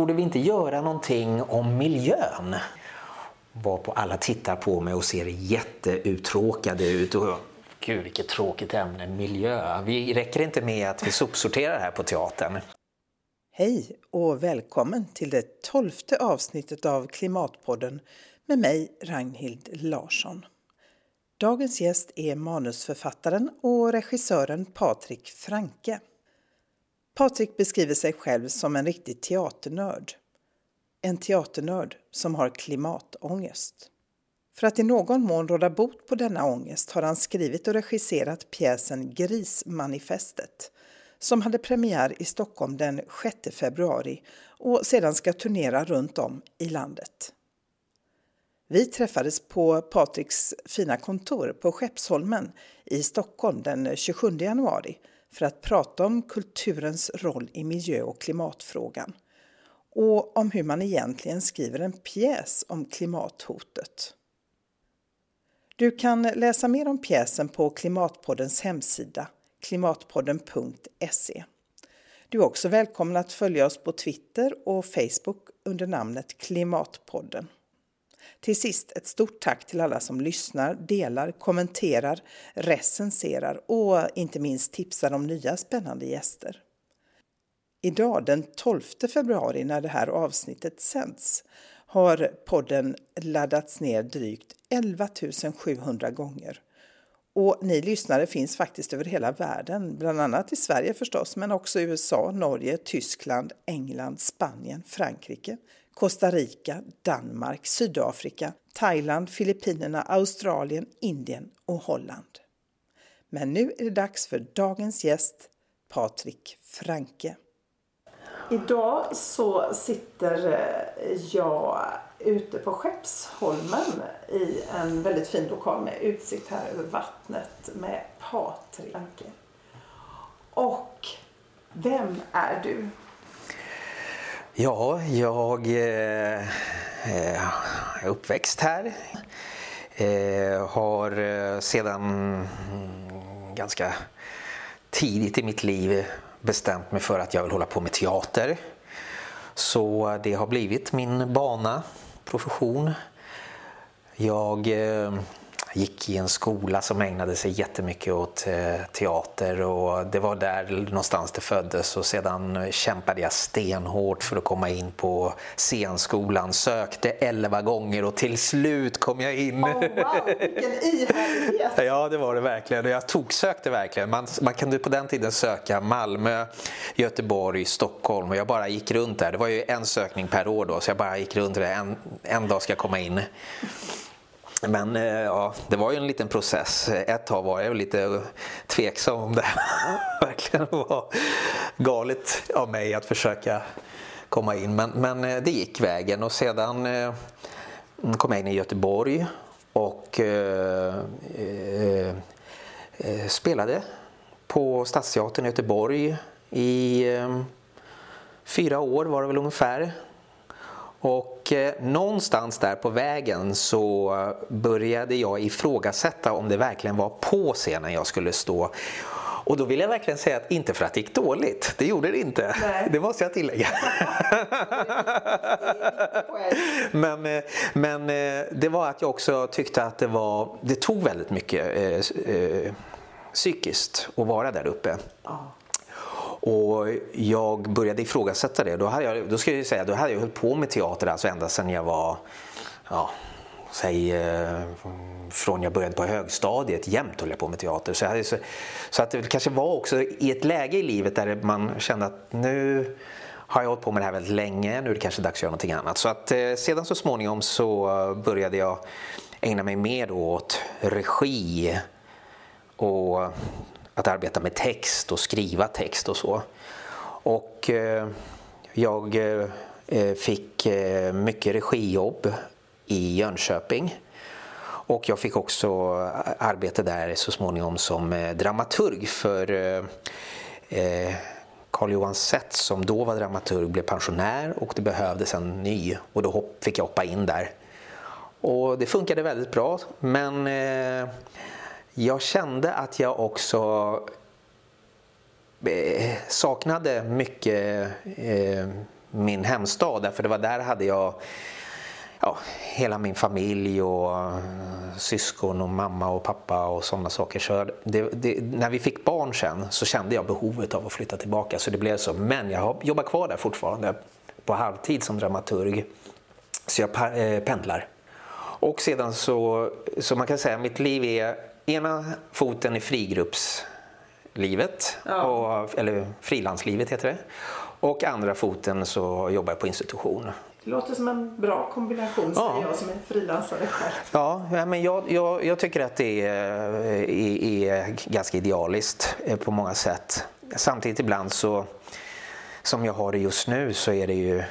Borde vi inte göra någonting om miljön? Varpå alla tittar på mig och ser jätteuttråkade ut. Och, Gud vilket tråkigt ämne, miljö. Vi räcker inte med att vi sopsorterar här på teatern. Hej och välkommen till det tolfte avsnittet av Klimatpodden med mig Ragnhild Larsson. Dagens gäst är manusförfattaren och regissören Patrik Franke. Patrik beskriver sig själv som en riktig teaternörd. En teaternörd som har klimatångest. För att i någon mån råda bot på denna ångest har han skrivit och regisserat pjäsen Grismanifestet som hade premiär i Stockholm den 6 februari och sedan ska turnera runt om i landet. Vi träffades på Patriks fina kontor på Skeppsholmen i Stockholm den 27 januari för att prata om kulturens roll i miljö och klimatfrågan och om hur man egentligen skriver en pjäs om klimathotet. Du kan läsa mer om pjäsen på Klimatpoddens hemsida klimatpodden.se. Du är också välkommen att följa oss på Twitter och Facebook under namnet Klimatpodden. Till sist ett stort tack till alla som lyssnar, delar, kommenterar, recenserar och inte minst tipsar om nya spännande gäster. Idag den 12 februari när det här avsnittet sänds har podden laddats ner drygt 11 700 gånger. Och ni lyssnare finns faktiskt över hela världen, bland annat i Sverige förstås, men också i USA, Norge, Tyskland, England, Spanien, Frankrike, Costa Rica, Danmark, Sydafrika, Thailand, Filippinerna, Australien, Indien och Holland. Men nu är det dags för dagens gäst, Patrik Franke. Idag så sitter eh, jag ute på Skeppsholmen i en väldigt fin lokal med utsikt här över vattnet med Patrik Franke. Och vem är du? Ja, jag eh, eh är uppväxt här. Eh, har eh, sedan ganska tidigt i mitt liv bestämt mig för att jag vill hålla på med teater. Så det har blivit min bana, profession. Jag eh, gick i en skola som ägnade sig jättemycket åt eh, teater och det var där någonstans det föddes och sedan kämpade jag stenhårt för att komma in på scenskolan. Sökte elva gånger och till slut kom jag in. Oh, wow, vilken ihärdighet! ja, det var det verkligen. Jag toksökte verkligen. Man, man kunde på den tiden söka Malmö, Göteborg, Stockholm och jag bara gick runt där. Det var ju en sökning per år då så jag bara gick runt där. En, en dag ska jag komma in. Men eh, ja, det var ju en liten process. Ett tag var jag lite tveksam om det verkligen var galet av mig att försöka komma in. Men, men eh, det gick vägen och sedan eh, kom jag in i Göteborg och eh, eh, spelade på Stadsteatern i Göteborg i eh, fyra år var det väl ungefär. Och eh, någonstans där på vägen så började jag ifrågasätta om det verkligen var på scenen jag skulle stå. Och då vill jag verkligen säga att inte för att det gick dåligt, det gjorde det inte. Nej. Det måste jag tillägga. men, eh, men eh, det var att jag också tyckte att det var, det tog väldigt mycket eh, eh, psykiskt att vara där uppe. Oh. Och jag började ifrågasätta det. Då, hade jag, då ska jag säga, då hade jag hållit på med teater alltså ända sedan jag var, ja, säg eh, från jag började på högstadiet, jämt höll jag på med teater. Så, hade, så, så, att det kanske var också i ett läge i livet där man kände att nu har jag hållit på med det här väldigt länge, nu är det kanske dags att göra någonting annat. Så att eh, sedan så småningom så började jag ägna mig mer åt regi och att arbeta med text och skriva text och så. Och eh, jag eh, fick eh, mycket regijobb i Jönköping. Och jag fick också arbete där så småningom som dramaturg för Carl Johan Sett som då var dramaturg blev pensionär och det behövdes en ny och då fick jag hoppa in där. Och det funkade väldigt bra men jag kände att jag också eh, saknade mycket eh, min hemstad därför det var där hade jag ja, hela min familj och eh, syskon och mamma och pappa och sådana saker. Så det, det, när vi fick barn sen så kände jag behovet av att flytta tillbaka så det blev så. Men jag jobbar kvar där fortfarande på halvtid som dramaturg. Så jag pendlar. Och sedan så, så man kan säga att mitt liv är ena foten i frigruppslivet, ja. och, eller frilanslivet heter det. Och andra foten så jobbar jag på institution. Det låter som en bra kombination ja. säger jag som är frilansare själv. Ja, men jag, jag, jag tycker att det är, är, är, ganska idealiskt eh, på många sätt. Samtidigt ibland så, som jag har det just nu så är det ju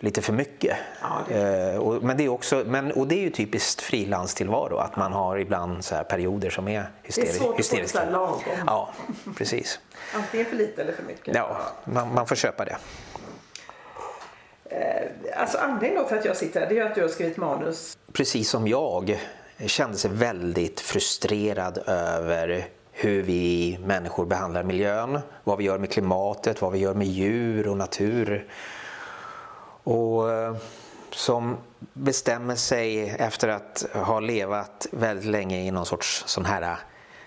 lite för mycket. Ja, eh, och, men det är också, men, och det är ju typiskt frilanstillvaro att man har ibland så perioder som är hysteriska. Det är svårt hysteriska. att få lagom. Ja, precis. Antingen för lite eller för mycket. Ja, man, man får köpa det. Eh, alltså anledningen till att jag sitter här det är att du har skrivit manus. Precis som jag kände sig väldigt frustrerad över hur vi människor behandlar miljön, vad vi gör med klimatet, vad vi gör med djur och natur. Och eh, som bestämmer sig efter att ha levat väldigt länge i någon sorts sån här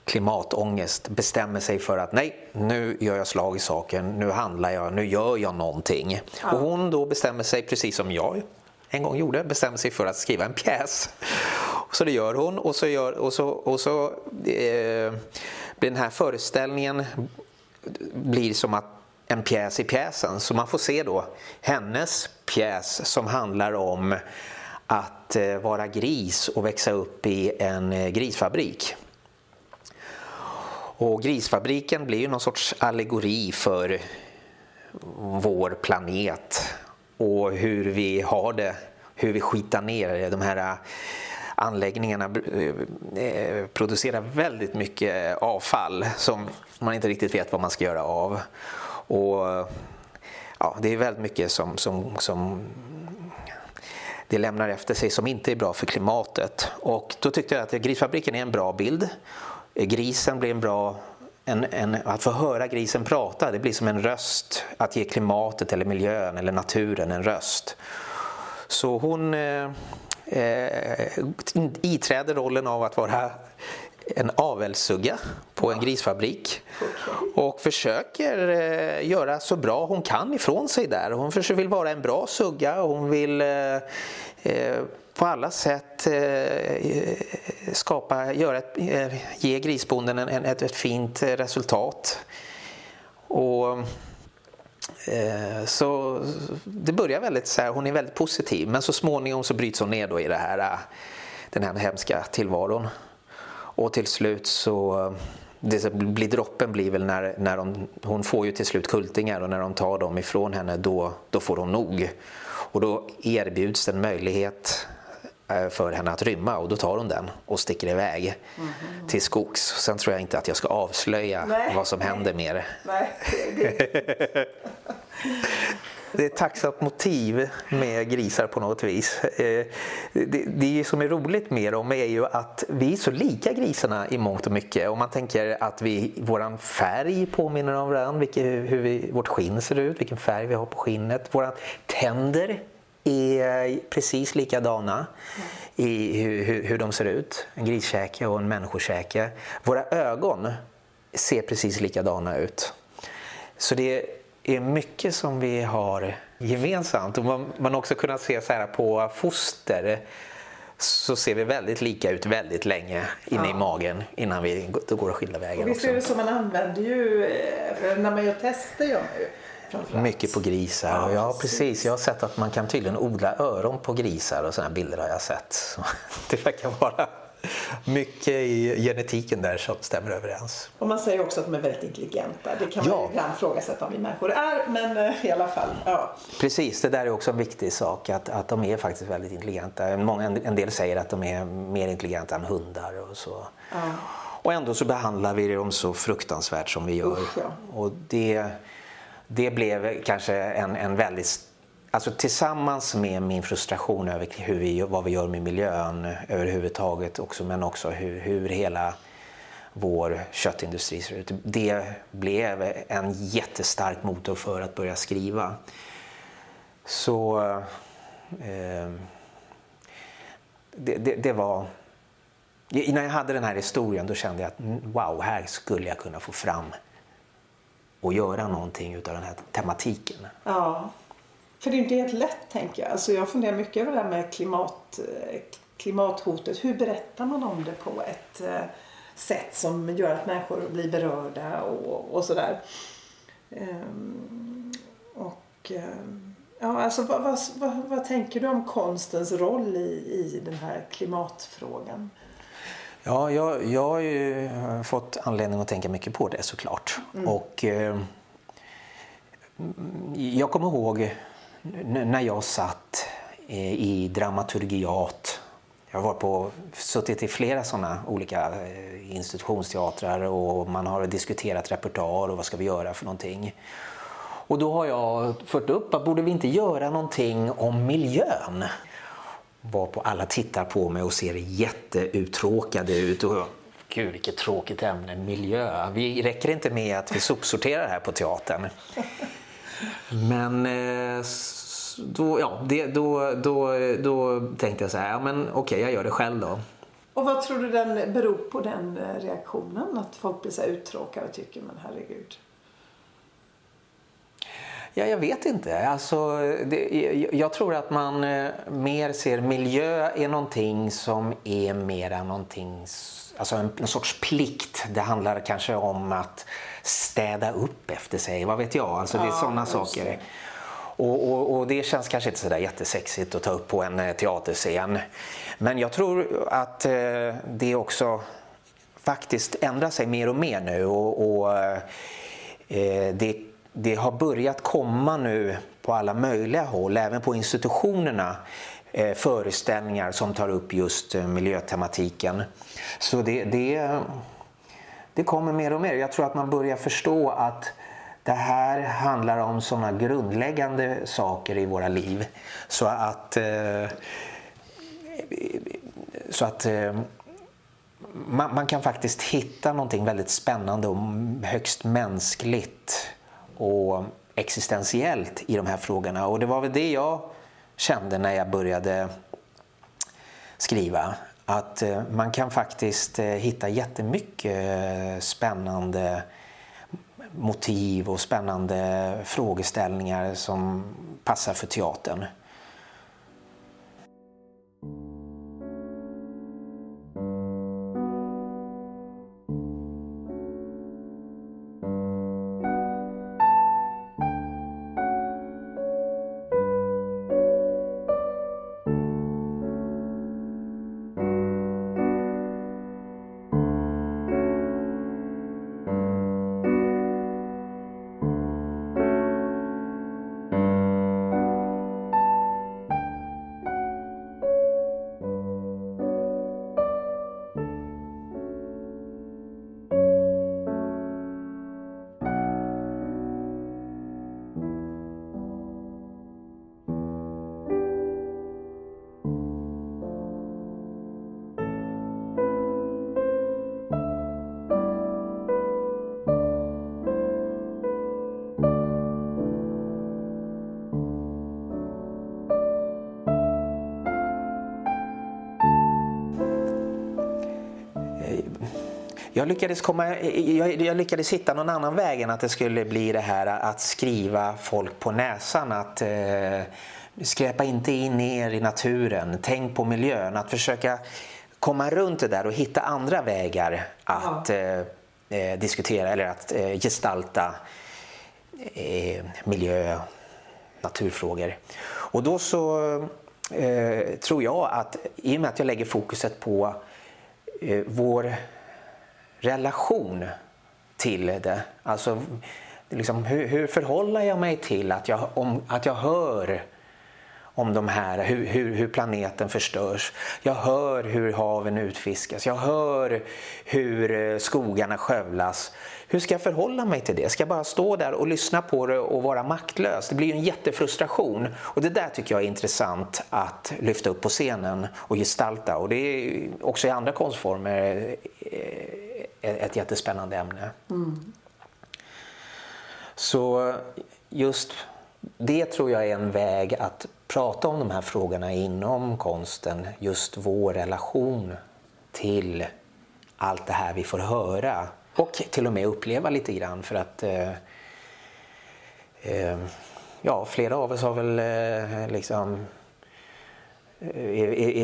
klimatångest bestämmer sig för att nej, nu gör jag slag i saken, nu handlar jag, nu gör jag någonting. Ja. Och hon då bestämmer sig, precis som jag en gång gjorde, bestämmer sig för att skriva en pjäs. Så det gör hon och så, gör, och så, och så eh, den här föreställningen blir som att en pjäs i pjäsen. Så man får se då hennes pjäs som handlar om att eh, vara gris och växa upp i en eh, grisfabrik. Och grisfabriken blir ju någon sorts allegori för vår planet och hur vi har det, hur vi skitar ner de här eh, anläggningarna producerar väldigt mycket avfall som man inte riktigt vet vad man ska göra av. Och ja, Det är väldigt mycket som, som, som det lämnar efter sig som inte är bra för klimatet. Och då tyckte jag att grisfabriken är en bra bild grisen blir en bra en, en, att få höra grisen prata, det blir som en röst. Att ge klimatet eller miljön eller naturen en röst. Så hon eh, eh iträder rollen av att vara en avelsugga på en grisfabrik och försöker eh, göra så bra hon kan ifrån sig där. Hon vill vara en bra sugga och hon vill eh, eh på alla sätt eh, eh skapa, göra ett, eh, ge grisbonden en, ett, ett fint resultat. Och, så det börjar väldigt så här, hon är väldigt positiv men så småningom så bryts hon ner då i det här, den här hemska tillvaron. Och till slut så det blir droppen blir väl när, när de, hon får ju till slut kultingar och när de tar dem ifrån henne då, då får hon nog. Och då erbjuds en möjlighet Eh, för henne att rymma och då tar hon den och sticker iväg mm. till skogs. Sen tror jag inte att jag ska avslöja nej, vad som nej. händer mer. Nej, det, det Det är ett tacksamt motiv med grisar på något vis. Eh, det, det som är roligt med dem är ju att vi är så lika grisarna i mångt och mycket. Om man tänker att vi, våran färg påminner om varandra, vilket, hur vi, vårt skinn ser ut, vilken färg vi har på skinnet. Våra tänder är precis likadana i hur, hur, de ser ut. En griskäke och en människokäke. Våra ögon ser precis likadana ut. Så det är mycket som vi har gemensamt. Och man, man också kunnat se så här på foster så ser vi väldigt lika ut väldigt länge inne ja. i magen innan vi går skilda vägar. Och visst är det så, man använder ju, eh, när man gör tester man ju mycket på grisar. Ja, ja, precis. Jag har sett att man kan tydligen odla öron på grisar och sådana bilder har jag sett. Det verkar vara mycket i genetiken där som stämmer överens. Och man säger också att de är väldigt intelligenta. Det kan man ja. ibland ifrågasätta om vi människor är, men eh, i alla fall. Ja. Precis, det där är också en viktig sak att, att de är faktiskt väldigt intelligenta. Många, en del säger att de är mer intelligenta än hundar och så. Ja. Och ändå så behandlar vi dem så fruktansvärt som vi gör. Usch, ja. Och det det blev kanske en, en väldigt Alltså tillsammans med min frustration över hur vi, vad vi gör med miljön överhuvudtaget också, men också hur, hur hela vår köttindustri ser ut. Det blev en jättestark motor för att börja skriva. så eh, det, det, det, var... När jag hade den här historien då kände jag att mm, wow, här skulle jag kunna få fram och göra någonting utav den här tematiken. Ja, för det är inte helt lätt tänker jag. Alltså jag funderar mycket över det här med klimat, eh, klimathotet. Hur berättar man om det på ett eh, sätt som gör att människor blir berörda och, och sådär. Um, och um, ja, alltså vad, vad, vad, vad, tänker du om konstens roll i, i den här klimatfrågan? Ja, jag, jag har ju fått anledning att tänka mycket på det såklart. Mm. Och eh, jag kommer ihåg när jag satt eh, i dramaturgiat jag har på, suttit i flera sådana olika eh, institutionsteatrar och man har diskuterat repertoar och vad ska vi göra för någonting. Och då har jag fört upp att borde vi inte göra någonting om miljön? Varpå alla tittar på mig och ser jätteuttråkade ut. Och, Gud vilket tråkigt ämne, miljö. Vi räcker inte med att vi sopsorterar här på teatern. Men eh, då, ja, det, då, då, då tänkte jag så här, ja men okej okay, jag gör det själv då. Och vad tror du den beror på den eh, reaktionen? Att folk blir så uttråkade och tycker men herregud. Ja, jag vet inte. Alltså, det, jag tror att man eh, mer ser miljö är någonting som är mera någonting, alltså en, en sorts plikt. Det handlar kanske om att städa upp efter sig, vad vet jag. Alltså, det är ja, sådana saker. Och, och, och, det känns kanske inte sådär jättesexigt att ta upp på en eh, teaterscen. Men jag tror att eh, det också faktiskt ändrar sig mer och mer nu. Och, och eh, det, det har börjat komma nu på alla möjliga håll, även på institutionerna eh, föreställningar som tar upp just eh, miljötematiken. Så det, det, det kommer mer och mer. Jag tror att man börjar förstå att det här handlar om sådana grundläggande saker i våra liv så att, eh, så att eh, man, man, kan faktiskt hitta någonting väldigt spännande och högst mänskligt och existentiellt i de här frågorna. Och det var väl det jag kände när jag började skriva. Att eh, man kan faktiskt eh, hitta jättemycket eh, spännande motiv och spännande frågeställningar som passar för teatern. Lyckades, komma, jag, jag, lyckades hitta någon annan väg än att det skulle bli det här att skriva folk på näsan. Att eh, skräpa inte in er i naturen, tänk på miljön. Att försöka komma runt det där och hitta andra vägar att ja. eh, eh diskutera eller att eh, gestalta eh, miljö, naturfrågor. Och då så eh, tror jag att i och med att jag lägger fokuset på vår relation till det. Alltså, liksom, hur, hur förhåller jag mig till att jag, om, att jag hör om de här, hur, hur, hur, planeten förstörs. Jag hör hur haven utfiskas. Jag hör hur eh, skogarna skövlas. Hur ska jag förhålla mig till det? Ska jag bara stå där och lyssna på det och vara maktlös? Det blir ju en jättefrustration. Och det där tycker jag är intressant att lyfta upp på scenen och gestalta. Och det är också i andra konstformer eh, ett jättespännande ämne. Mm. Så just det tror jag är en väg att prata om de här frågorna inom konsten. Just vår relation till allt det här vi får höra och till och med uppleva lite grann för att eh, eh, ja, flera av oss har väl eh, liksom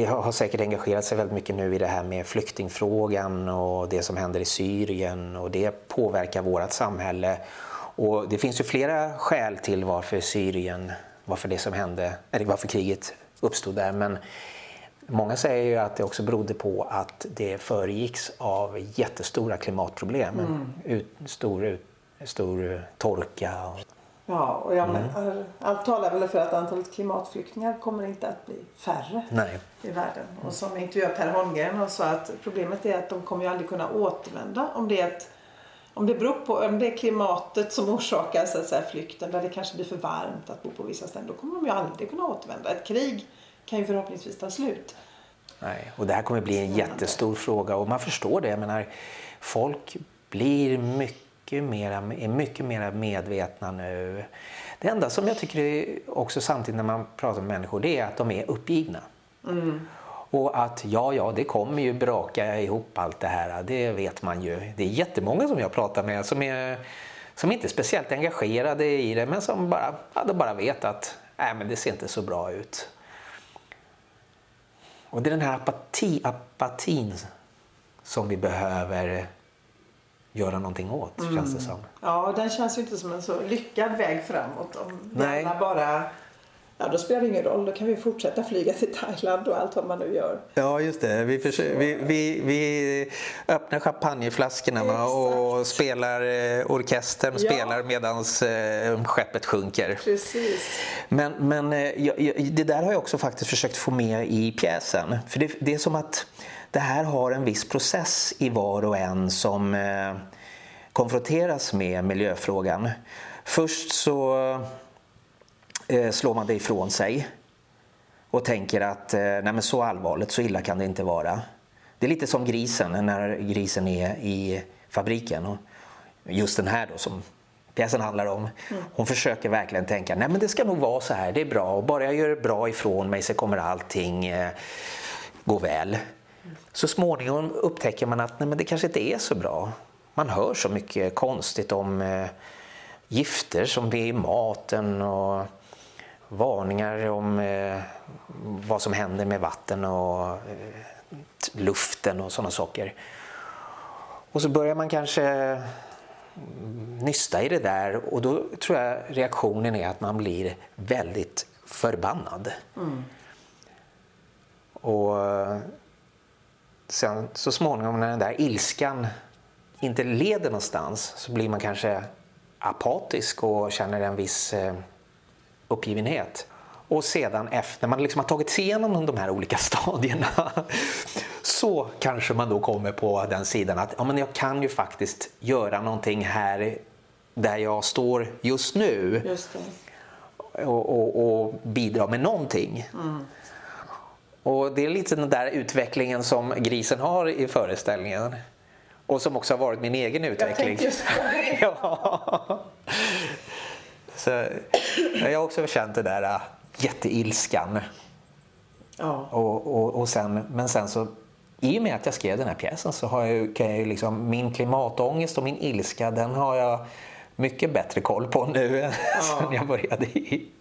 har säkert engagerat sig väldigt mycket nu i det här med flyktingfrågan och det som händer i Syrien och det påverkar vårt samhälle. Och det finns ju flera skäl till varför Syrien, varför det som hände, eller varför kriget uppstod där. Men Många säger ju att det också berodde på att det föregicks av jättestora klimatproblem. Mm. Ut, stor, ut, stor torka. Ja, och jag mm. men, allt talar väl för att antalet klimatflyktingar kommer inte att bli färre Nej. i världen. Och som intervjuade Per Holmgren och sa att problemet är att de kommer ju aldrig kunna återvända om det är ett om det beror på om det är klimatet som orsakar så att säga, flykten där det kanske blir för varmt att bo på vissa ställen. Då kommer de ju aldrig kunna återvända. Ett krig kan ju förhoppningsvis ta slut. Nej, och det här kommer bli en jättestor fråga och man förstår det. Jag menar, folk blir mycket mera, är mycket mer medvetna nu. Det enda som jag tycker är också samtidigt när man pratar med människor det är att de är uppgivna. Mm. Och att ja, ja, det kommer ju braka ihop allt det här. Det vet man ju. Det är jättemånga som jag pratar med som, är, som inte är speciellt engagerade i det men som bara, ja, de bara vet att nej, men det ser inte så bra ut. Och det är den här apati, apatin som vi behöver göra någonting åt, mm. känns det som. Ja, den känns ju inte som en så lyckad väg framåt. Om Nej. alla bara Ja, då spelar det ingen roll. Då kan vi fortsätta flyga till Thailand och allt vad man nu gör. Ja, just det. Vi, försöker, vi, vi, vi öppnar champagneflaskorna Exakt. och spelar, eh, orkestern ja. spelar medan eh, skeppet sjunker. Precis. Men, men eh, det där har jag också faktiskt försökt få med i pjäsen. För det, det är som att det här har en viss process i var och en som eh, konfronteras med miljöfrågan. Först så eh, slår man det ifrån sig och tänker att eh, nej så allvarligt, så illa kan det inte vara. Det är lite som grisen när grisen är i fabriken. Och just den här då som pjäsen handlar om. Mm. Hon försöker verkligen tänka nej men det ska nog vara så här, det är bra och bara jag gör bra ifrån mig så kommer allting eh, gå väl. Så småningom upptäcker man att nej men det kanske inte är så bra. Man hör så mycket konstigt om eh, gifter som är i maten och varningar om eh, vad som händer med vatten och eh, luften och sådana saker. Och så börjar man kanske nysta i det där och då tror jag reaktionen är att man blir väldigt förbannad. Mm. Och sen så småningom när den där ilskan inte leder någonstans så blir man kanske apatisk och känner en viss eh, uppgivenhet. Och sedan efter man liksom har tagit sig igenom de här olika stadierna så kanske man då kommer på den sidan att ja, men jag kan ju faktiskt göra någonting här där jag står just nu. Just och, och, och, bidra med någonting. Mm. Och det är lite den där utvecklingen som grisen har i föreställningen. Och som också har varit min egen utveckling. Jag det. ja. Så jag har också känt det där äh, jätteilskan. Ja. Och, och, och sen, men sen så i och med att jag skrev den här pjäsen så har jag, kan jag ju liksom, min klimatångest och min ilska den har jag mycket bättre koll på nu ja. sen jag började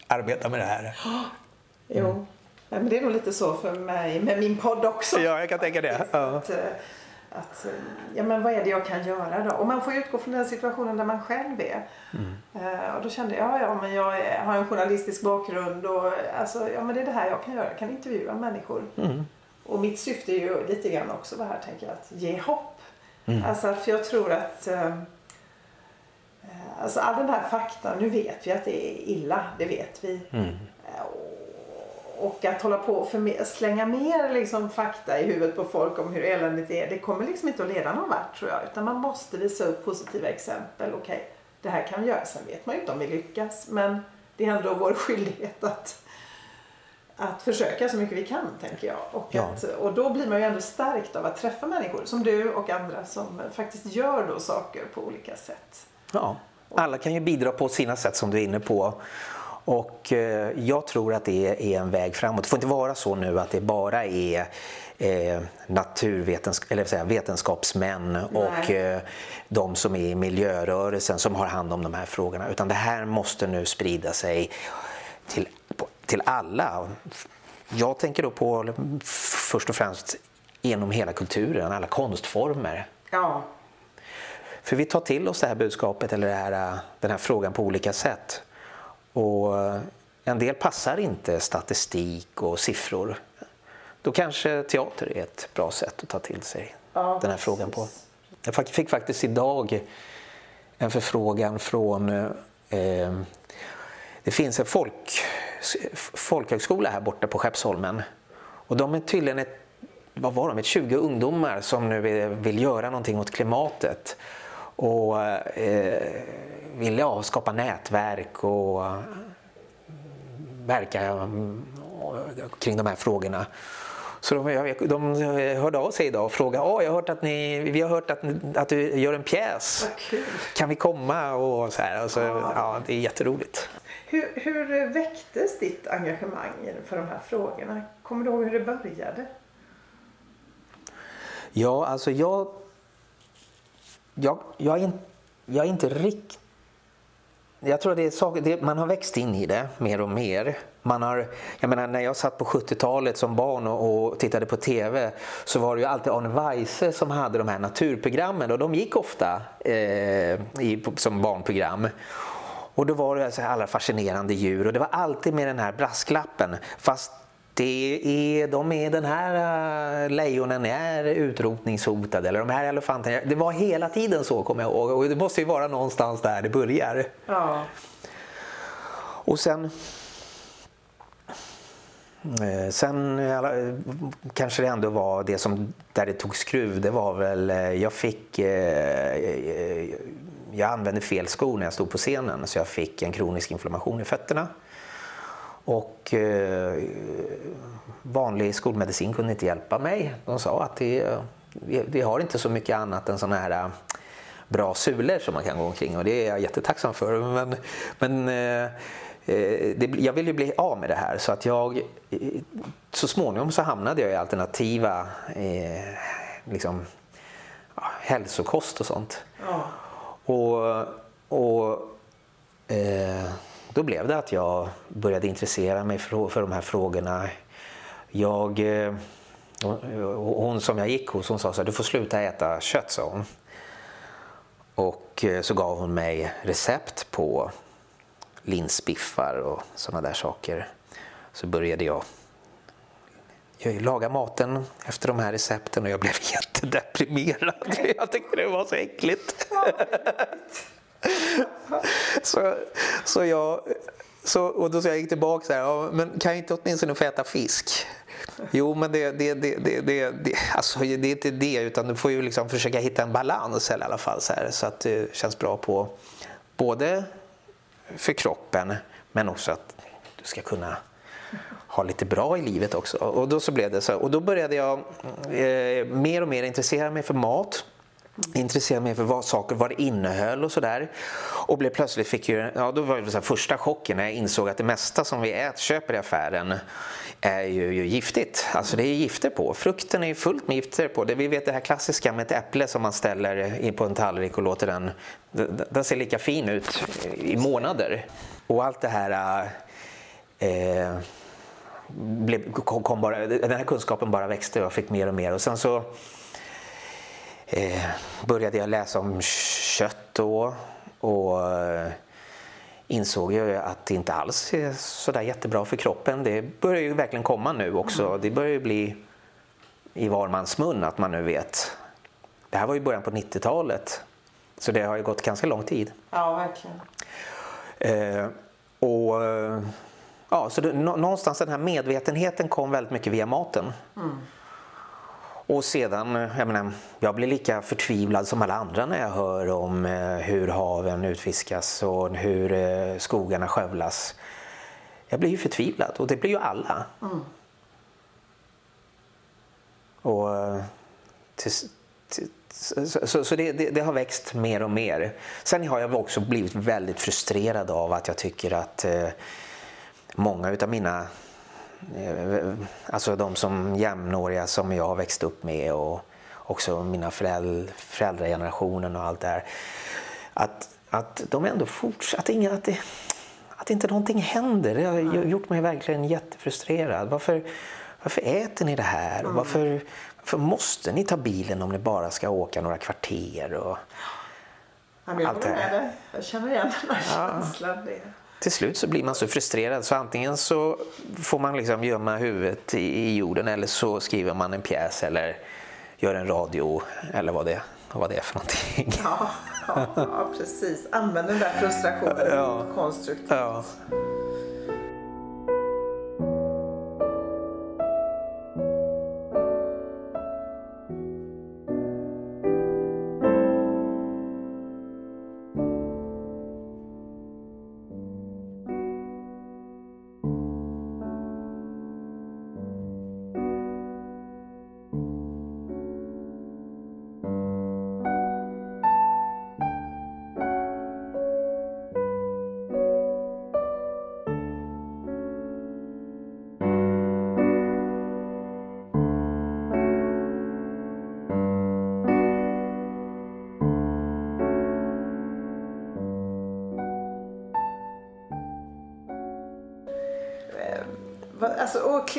arbeta med det här. Mm. Jo, men det är nog lite så för mig med min podd också. Ja, jag kan tänka det. Ja. Att, eh, att, ja men vad är det jag kan göra då? Och man får utgå från den situationen där man själv är. Mm. Uh, och då kände jag, ja men jag har en journalistisk bakgrund och alltså, ja men det är det här jag kan göra. Jag kan intervjua människor. Mm. Och mitt syfte är ju lite grann också det här, tänker jag, att ge hopp. Mm. Alltså för jag tror att uh, Alltså all den här fakta, nu vet vi att det är illa, det vet vi. Mm. Och att hålla på och slänga mer liksom fakta i huvudet på folk om hur eländigt det är. Det kommer liksom inte att leda någon vart tror jag. Utan man måste visa upp positiva exempel. Okej, okay, det här kan vi göra. Sen vet man ju inte om vi lyckas. Men det är ändå vår skyldighet att, att försöka så mycket vi kan tänker jag. Och, ja. att, och då blir man ju ändå stärkt av att träffa människor som du och andra som faktiskt gör då saker på olika sätt. Ja, alla kan ju bidra på sina sätt som du är inne på. Och eh, jag tror att det är en väg framåt. Det får inte vara så nu att det bara är eh, naturvetensk eller säga, vetenskapsmän Nej. och eh, de som är i miljörörelsen som har hand om de här frågorna. Utan det här måste nu sprida sig till, till alla. Jag tänker då på först och främst genom hela kulturen, alla konstformer. Ja. För vi tar till oss det här budskapet eller här, den här frågan på olika sätt. Och en del passar inte statistik och siffror. Då kanske teater är ett bra sätt att ta till sig ja, den här frågan på. Jag fick faktiskt idag en förfrågan från eh, det finns en folk, folkhögskola här borta på Skeppsholmen och de är tydligen ett, vad var de, ett 20 ungdomar som nu vill göra någonting åt klimatet och eh, vill ja, skapa nätverk och verka mm, kring de här frågorna. Så de, de hörde av sig idag och frågade oh, jag har hört att ni, vi har hört att, att du gör en pjäs. Kan vi komma? Och så här. Alltså, ja. ja. det är jätteroligt. Hur, hur väcktes ditt engagemang för de här frågorna? Kommer du ihåg hur det började? Ja, alltså jag... Jag, jag, är, in, jag är inte riktigt jag tror det är saker, det, man har växt in i det mer och mer. Man har, jag menar, när jag satt på 70-talet som barn och, och, tittade på TV så var det ju alltid Arne Weise som hade de här naturprogrammen och de gick ofta eh, i, som barnprogram. Och då var det alltså alla fascinerande djur och det var alltid med den här brasklappen. Fast det är, de är den här uh, lejonen är utrotningshotade eller de här elefanterna. Det var hela tiden så kommer jag ihåg och det måste ju vara någonstans där det börjar. Ja. Och sen eh, Sen kanske det ändå var det som där det tog skruv. Det var väl eh, jag fick jag använde fel skor när jag stod på scenen så jag fick en kronisk inflammation i fötterna. Och eh, vanlig skolmedicin kunde inte hjälpa mig. De sa att det, vi, vi, har inte så mycket annat än sådana här eh, bra sulor som man kan gå omkring och det är jag jättetacksam för. Men, men eh, eh, det, jag ville bli av med det här så att jag så småningom så hamnade jag i alternativa eh, liksom, ja, hälsokost och sånt. Ja. Och, och eh, då blev det att jag började intressera mig för, för de här frågorna. Jag, eh, hon som jag gick hos hon sa så här, du får sluta äta kött sa hon. Och eh, så gav hon mig recept på linsbiffar och sådana där saker. Så började jag laga maten efter de här recepten och jag blev jättedeprimerad. Jag tyckte det var så äckligt. så, så jag, så, och då så jag gick tillbaka så här, ja, men kan jag inte åtminstone få äta fisk? Jo, men det, det, det, det, det, det, alltså, det är inte det, utan du får ju liksom försöka hitta en balans i alla fall så, här, så att det känns bra på både för kroppen men också att du ska kunna ha lite bra i livet också. Och då så blev det så. Och då började jag eh, mer och mer intressera mig för mat intresserade mig för vad saker vad det innehöll och sådär. Och blev plötsligt fick ju, ja då var det så första chocken när jag insåg att det mesta som vi äter, köper i affären är ju, ju giftigt. Alltså det är gifter på. Frukten är ju fullt med gifter på. Det, vi vet det här klassiska med ett äpple som man ställer in på en tallrik och låter den, den ser lika fin ut i månader. Och allt det här eh, eh blev, kom bara, den här kunskapen bara växte och jag fick mer och mer. Och sen så eh, började jag läsa om kött då och eh, insåg jag att det inte alls är sådär jättebra för kroppen. Det börjar ju verkligen komma nu också. Mm. Det börjar ju bli i var mans mun att man nu vet. Det här var ju början på 90-talet så det har ju gått ganska lång tid. Ja, verkligen. Eh, och eh, ja, så det, någonstans den här medvetenheten kom väldigt mycket via maten. Mm. Och sedan, jag menar, jag blir lika förtvivlad som alla andra när jag hör om eh, hur haven utfiskas och hur eh, skogarna skövlas. Jag blir ju förtvivlad och det blir ju alla. Mm. Och eh, till, till, så, så, så det, det, det, har växt mer och mer. Sen har jag också blivit väldigt frustrerad av att jag tycker att eh, många utav mina eh, Alltså de som jämnåriga som jag har växt upp med och också mina föräldrar, föräldragenerationen och allt det här. Att, att de ändå fortsätter, att, det, att inte någonting händer. Det har gjort mig verkligen jättefrustrerad. Varför, varför äter ni det här? Mm. Varför, varför måste ni ta bilen om ni bara ska åka några kvarter? Och jag allt det här. Jag känner igen den här ja. känslan. Till slut så blir man så frustrerad så antingen så får man liksom gömma huvudet i jorden eller så skriver man en pjäs eller gör en radio eller vad det, vad det är för någonting. Ja, ja, ja precis. Använd den där frustrationen ja. konstruktivt. Ja.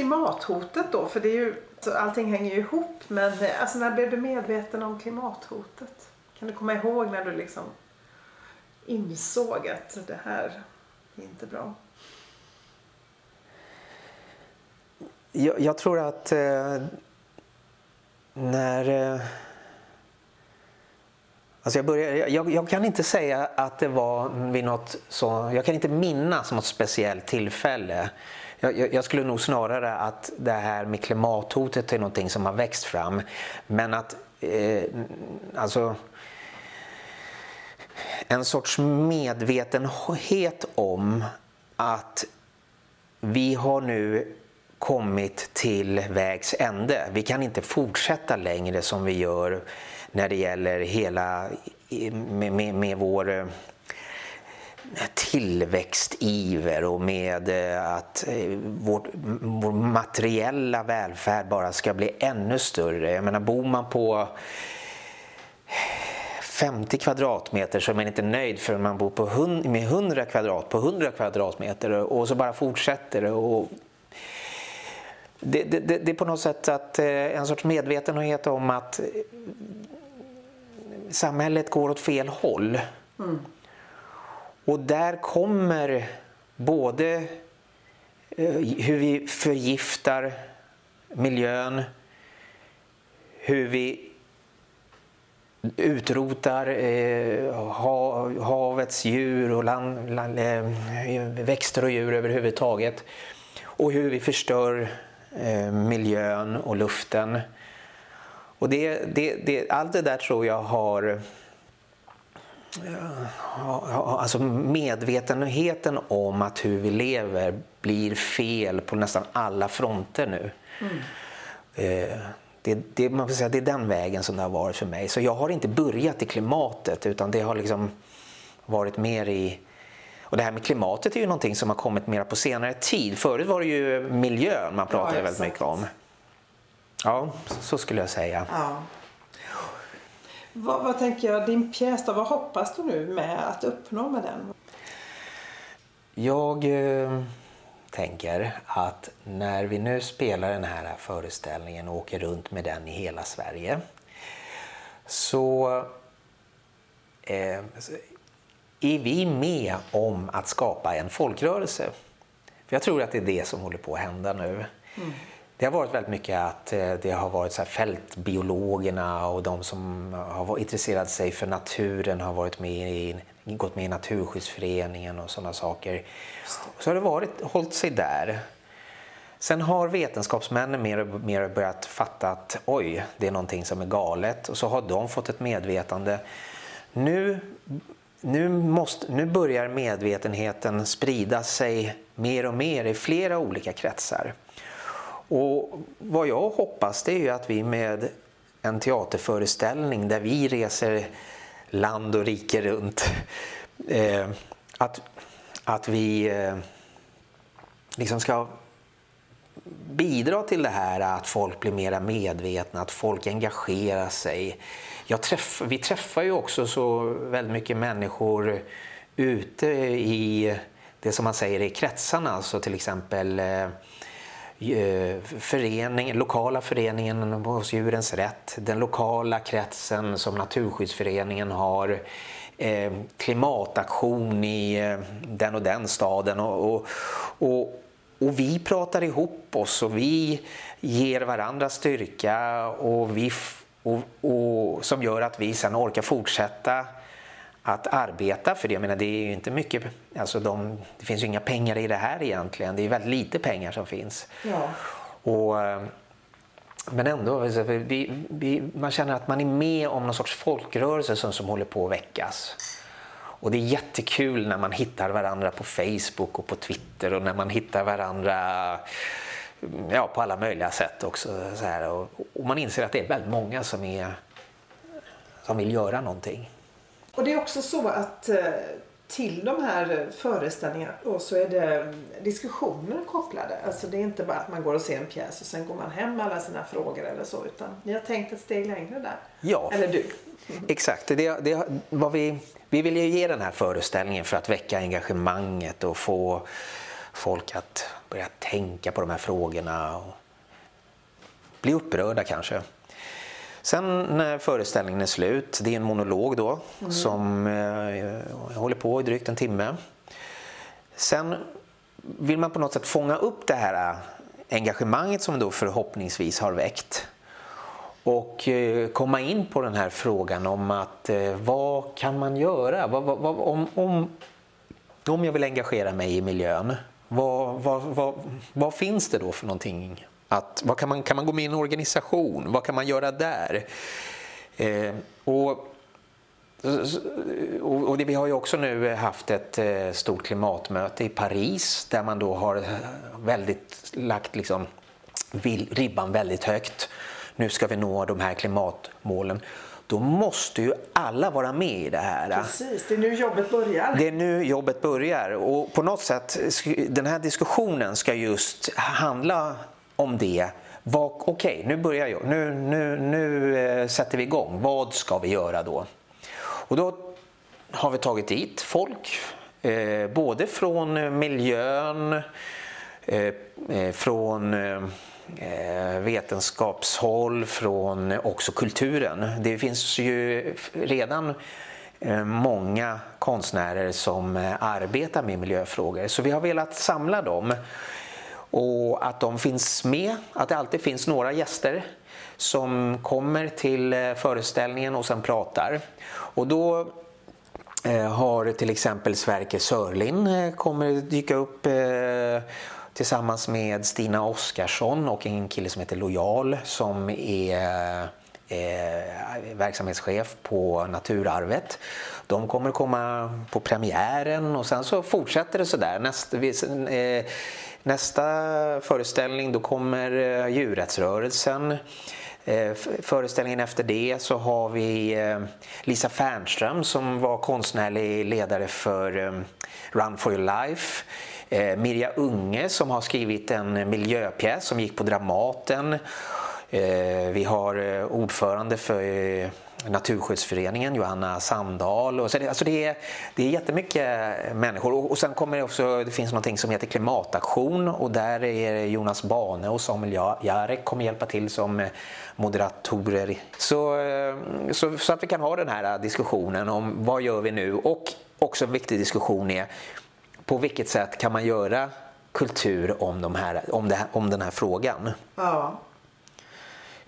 Klimathotet då, för det är ju, allting hänger ju ihop. Men eh, alltså, när blev du medveten om klimathotet? Kan du komma ihåg när du liksom insåg att det här är inte bra? Jag, jag tror att eh, när... Eh, alltså jag, började, jag, jag, kan inte säga att det var vid något så... Jag kan inte minnas något speciellt tillfälle jag, jag, skulle nog snarare att det här med klimathotet är någonting som har växt fram. Men att eh, alltså en sorts medvetenhet om att vi har nu kommit till vägs ände. Vi kan inte fortsätta längre som vi gör när det gäller hela med, med, med vår eh, tillväxtiver och med eh, att eh, vår, vår materiella välfärd bara ska bli ännu större. Jag menar, bor man på 50 kvadratmeter så är man inte nöjd förrän man bor på 100, med 100 kvadrat på 100 kvadratmeter och så bara fortsätter det. Och det, det, det, är på något sätt att eh, en sorts medvetenhet om att samhället går åt fel håll. Mm. Och där kommer både eh, hur vi förgiftar miljön, hur vi utrotar eh, havets djur och land, land, eh, växter och djur överhuvudtaget och hur vi förstör miljön och luften. Och det, det, det, allt det där tror jag har alltså medvetenheten om att hur vi lever blir fel på nästan alla fronter nu. Mm. Eh, det, det, man får säga, det är den vägen som det har varit för mig. Så jag har inte börjat i klimatet utan det har liksom varit mer i... Och det här med klimatet är ju någonting som har kommit mer på senare tid. Förut var det ju miljön man pratade ja, väldigt mycket om. Ja, så skulle jag säga. Ja. Vad, vad, tänker jag, din pjäs då, vad hoppas du nu med att uppnå med den? Jag eh, tänker att när vi nu spelar den här föreställningen och åker runt med den i hela Sverige så eh, är vi med om att skapa en folkrörelse. För Jag tror att det är det som håller på att hända nu. Mm. Det har varit väldigt mycket att eh, det har varit så fältbiologerna och de som har intresserat sig för naturen har varit med i, gått med i Naturskyddsföreningen och sådana saker. Så har det varit, hållit sig där. Sen har vetenskapsmännen mer och mer börjat fatta att oj, det är någonting som är galet och så har de fått ett medvetande. Nu, nu, måste, nu börjar medvetenheten sprida sig mer och mer i flera olika kretsar. Och vad jag hoppas det är ju att vi med en teaterföreställning där vi reser land och rike runt. Eh, att, att vi eh, liksom ska bidra till det här att folk blir mer medvetna, att folk engagerar sig. Träff, vi träffar ju också så väldigt mycket människor ute i det som man säger i kretsarna, alltså till exempel eh, Eh, förening, lokala föreningen hos Djurens Rätt, den lokala kretsen som Naturskyddsföreningen har, eh, klimataktion i eh, den och den staden. Och, och, och, och vi pratar ihop oss och vi ger varandra styrka och vi, och, och, som gör att vi sen orkar fortsätta att arbeta för det. Jag menar, det är ju inte mycket, alltså de, det finns ju inga pengar i det här egentligen. Det är väldigt lite pengar som finns. Ja. Och, men ändå, alltså, vi, vi, man känner att man är med om någon sorts folkrörelse som, som håller på att väckas. Och det är jättekul när man hittar varandra på Facebook och på Twitter och när man hittar varandra ja, på alla möjliga sätt också. Så här. Och, och man inser att det är väldigt många som, är, som vill göra någonting. Och det är också så att eh, till de här föreställningarna så är det diskussioner kopplade. Alltså det är inte bara att man går och ser en pjäs och sen går man hem med alla sina frågor eller så utan ni har tänkt ett steg längre där. Ja, eller du. exakt. Det, det, vad vi, vi vill ju ge den här föreställningen för att väcka engagemanget och få folk att börja tänka på de här frågorna och bli upprörda kanske. Sen när föreställningen är slut, det är en monolog då mm. som eh, håller på i drygt en timme. Sen vill man på något sätt fånga upp det här engagemanget som då förhoppningsvis har väckt och eh, komma in på den här frågan om att eh, vad kan man göra? Vad, vad, om, om, om jag vill engagera mig i miljön, vad, vad, vad, vad finns det då för någonting att, vad kan, man, kan man gå med i en organisation? Vad kan man göra där? Eh, och, och det, vi har ju också nu haft ett eh, stort klimatmöte i Paris där man då har väldigt lagt liksom, ribban väldigt högt. Nu ska vi nå de här klimatmålen då måste ju alla vara med i det här. Precis, det är nu jobbet börjar. Det är nu jobbet börjar och på något sätt, den här diskussionen ska just handla om det. Okej, okay, nu börjar jag. Nu, nu, nu eh, sätter vi igång. Vad ska vi göra då? Och då har vi tagit dit folk, eh, både från eh, miljön, eh, eh, från eh, eh vetenskapshåll, från också kulturen. Det finns ju redan många konstnärer som arbetar med miljöfrågor så vi har velat samla dem och att de finns med, att det alltid finns några gäster som kommer till eh, föreställningen och sen pratar. Och då eh, har till exempel Sverker Sörlin eh, kommer dyka upp tillsammans med Stina Oskarsson och en kille som heter Lojal som är verksamhetschef på Naturarvet. De kommer komma på premiären och sen så fortsätter det sådär. Nästa, Nästa föreställning då kommer eh, djurrättsrörelsen. Eh, föreställningen efter det så har vi eh, Lisa Fernström som var konstnärlig ledare för Run for your life. Mirja Unge som har skrivit en miljöpjäs som gick på Dramaten. Vi har ordförande för Naturskyddsföreningen, Johanna Sandahl. Och så det, alltså det, är, det är jättemycket människor. Och, och sen kommer det också, det finns något som heter klimataktion och där är Jonas Bane och Samuel Jarek kommer hjälpa till som moderatorer. Så, eh, så, så, att vi kan ha den här diskussionen om vad gör vi nu? Och också en viktig diskussion är på vilket sätt kan man göra kultur om, de här, om, det, om den här frågan? Ja.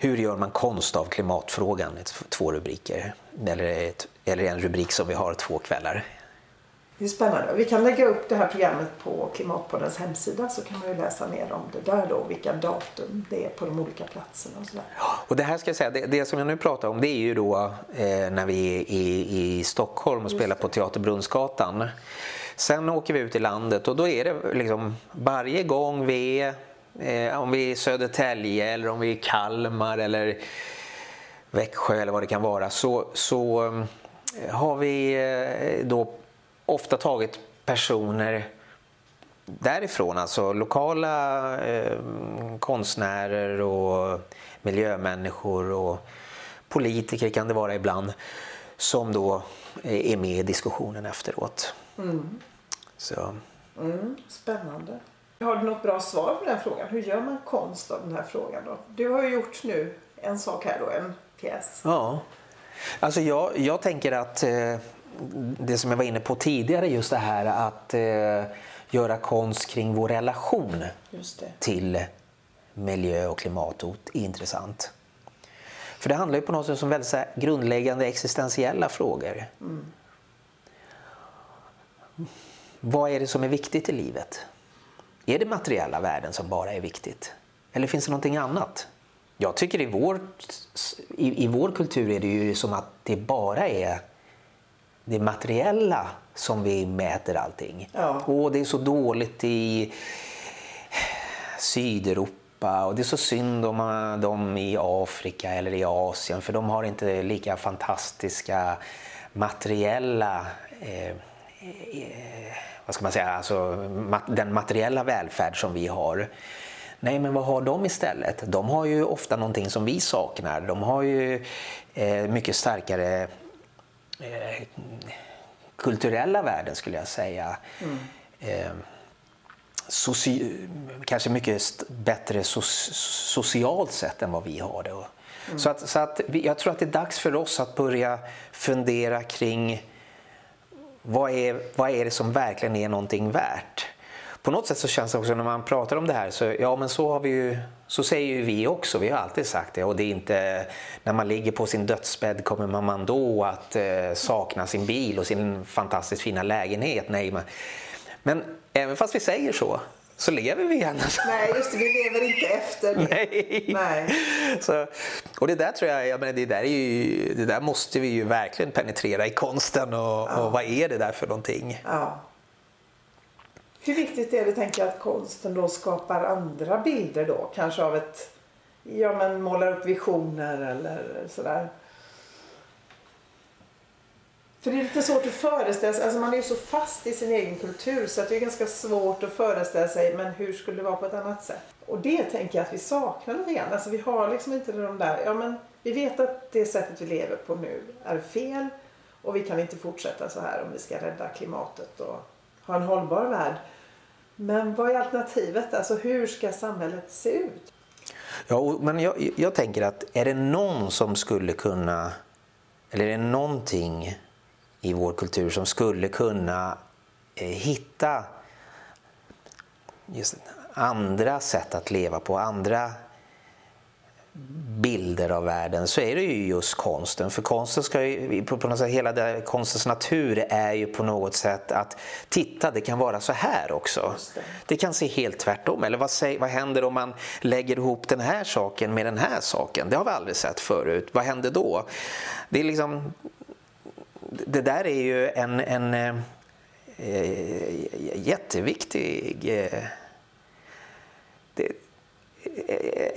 Hur gör man konst av klimatfrågan? Två rubriker. Eller, ett, eller en rubrik som vi har två kvällar. Det är spännande. Vi kan lägga upp det här programmet på Klimatpoddens hemsida så kan man ju läsa mer om det där då, vilka datum det är på de olika platserna och sådär. Och det här ska jag säga, det, det som jag nu pratar om det är ju då eh, när vi är i, i Stockholm och spelar på Teater Brunnsgatan. Sen åker vi ut i landet och då är det liksom varje gång vi är Eh, om vi är i Södertälje eller om vi är i Kalmar eller Växjö eller vad det kan vara så, så eh, har vi eh, då ofta tagit personer därifrån, alltså lokala eh, konstnärer och miljömänniskor och politiker kan det vara ibland som då är med i diskussionen efteråt. Mm. Så. Mm, spännande. Har du något bra svar på den frågan? Hur gör man konst av den här frågan då? Du har ju gjort nu en sak här då, en pjäs. Ja, alltså jag, jag tänker att eh, det som jag var inne på tidigare, just det här att eh, göra konst kring vår relation till miljö och klimathot är intressant. För det handlar ju på något sätt om väldigt grundläggande existentiella frågor. Mm. Vad är det som är viktigt i livet? Är det materiella värden som bara är viktigt? Eller finns det någonting annat? Jag tycker i vår, i, i vår kultur är det ju som att det bara är det materiella som vi mäter allting. Ja. Och det är så dåligt i Sydeuropa och det är så synd om dem i Afrika eller i Asien för de har inte lika fantastiska materiella eh, eh, vad ska man säga, alltså, den materiella välfärd som vi har. Nej, men vad har de istället? De har ju ofta någonting som vi saknar. De har ju eh, mycket starkare eh, kulturella värden skulle jag säga. Mm. Eh, kanske mycket bättre so socialt sett än vad vi har det. Mm. Så, att, så att vi, jag tror att det är dags för oss att börja fundera kring vad är, vad är det som verkligen är någonting värt? På något sätt så känns det också när man pratar om det här så, ja men så har vi ju så säger ju vi också, vi har alltid sagt det och det är inte när man ligger på sin dödsbädd kommer man då att eh, sakna sin bil och sin fantastiskt fina lägenhet. Nej, men, men även fast vi säger så så lever vi så. Nej, just det, vi lever inte efter det. Nej. Nej. Så, och det där tror jag, jag menar, det, där är ju, det där måste vi ju verkligen penetrera i konsten och, ja. och vad är det där för någonting? Ja. Hur viktigt är det tänker jag att konsten då skapar andra bilder då? Kanske av ett, ja men målar upp visioner eller sådär. För det är lite svårt att föreställa sig, alltså man är ju så fast i sin egen kultur så att det är ganska svårt att föreställa sig men hur skulle det vara på ett annat sätt? Och det tänker jag att vi saknar lite grann. Alltså vi har liksom inte de där, ja men vi vet att det sättet vi lever på nu är fel och vi kan inte fortsätta så här om vi ska rädda klimatet och ha en hållbar värld. Men vad är alternativet? Alltså hur ska samhället se ut? Ja, men jag, jag tänker att är det någon som skulle kunna, eller är det någonting i vår kultur som skulle kunna eh, hitta andra sätt att leva på, andra bilder av världen så är det ju just konsten. För konsten ska ju, på något sätt, hela det, konstens natur är ju på något sätt att titta, det kan vara så här också. Det. det. kan se helt tvärtom. Eller vad, säg, vad händer om man lägger ihop den här saken med den här saken? Det har vi aldrig sett förut. Vad händer då? Det är liksom det där är ju en, en eh, jätteviktig eh, det,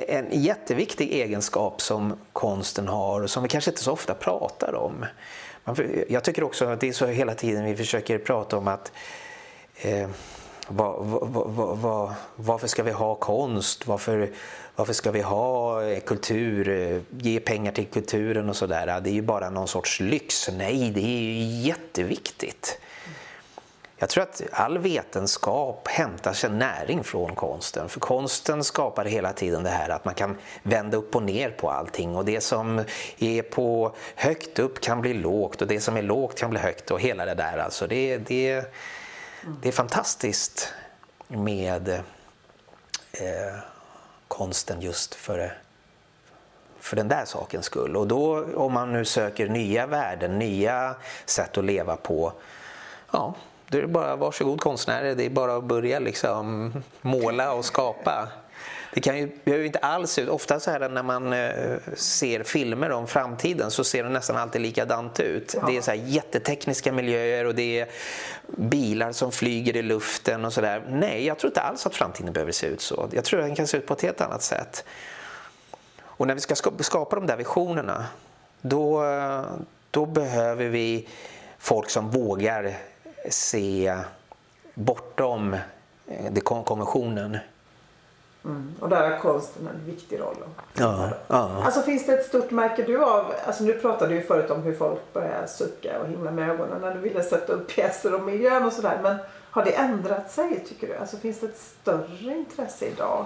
en jätteviktig egenskap som konsten har och som vi kanske inte så ofta pratar om. Jag tycker också att det är så hela tiden vi försöker prata om att eh, var, var, var, varför ska vi ha konst? Varför, varför ska vi ha eh, kultur? Eh, ge pengar till kulturen och sådär. Det är ju bara någon sorts lyx. Nej, det är ju jätteviktigt. Jag tror att all vetenskap hämtar sin näring från konsten. För konsten skapar hela tiden det här att man kan vända upp och ner på allting. Och det som är på högt upp kan bli lågt och det som är lågt kan bli högt och hela det där. Alltså det, det, det är fantastiskt med eh, konsten just för, för den där sakens skull. Och då om man nu söker nya värden, nya sätt att leva på, ja, då är det bara varsågod konstnärer, det är bara att börja liksom måla och skapa. Det kan ju, behöver inte alls ut, ofta så här när man eh, ser filmer om framtiden så ser det nästan alltid likadant ut. Ja. Det är så här jättetekniska miljöer och det är bilar som flyger i luften och sådär. Nej, jag tror inte alls att framtiden behöver se ut så. Jag tror att den kan se ut på ett helt annat sätt. Och när vi ska skapa de där visionerna då, då behöver vi folk som vågar se bortom eh, det konventionen. Mm. Och där har konsten en viktig roll. Ja, ja. Alltså finns det ett stort märke du av? Alltså nu pratade du förut om hur folk börjar sucka och himla med ögonen när du ville sätta upp pjäser om miljön och sådär. Men har det ändrat sig tycker du? Alltså finns det ett större intresse idag?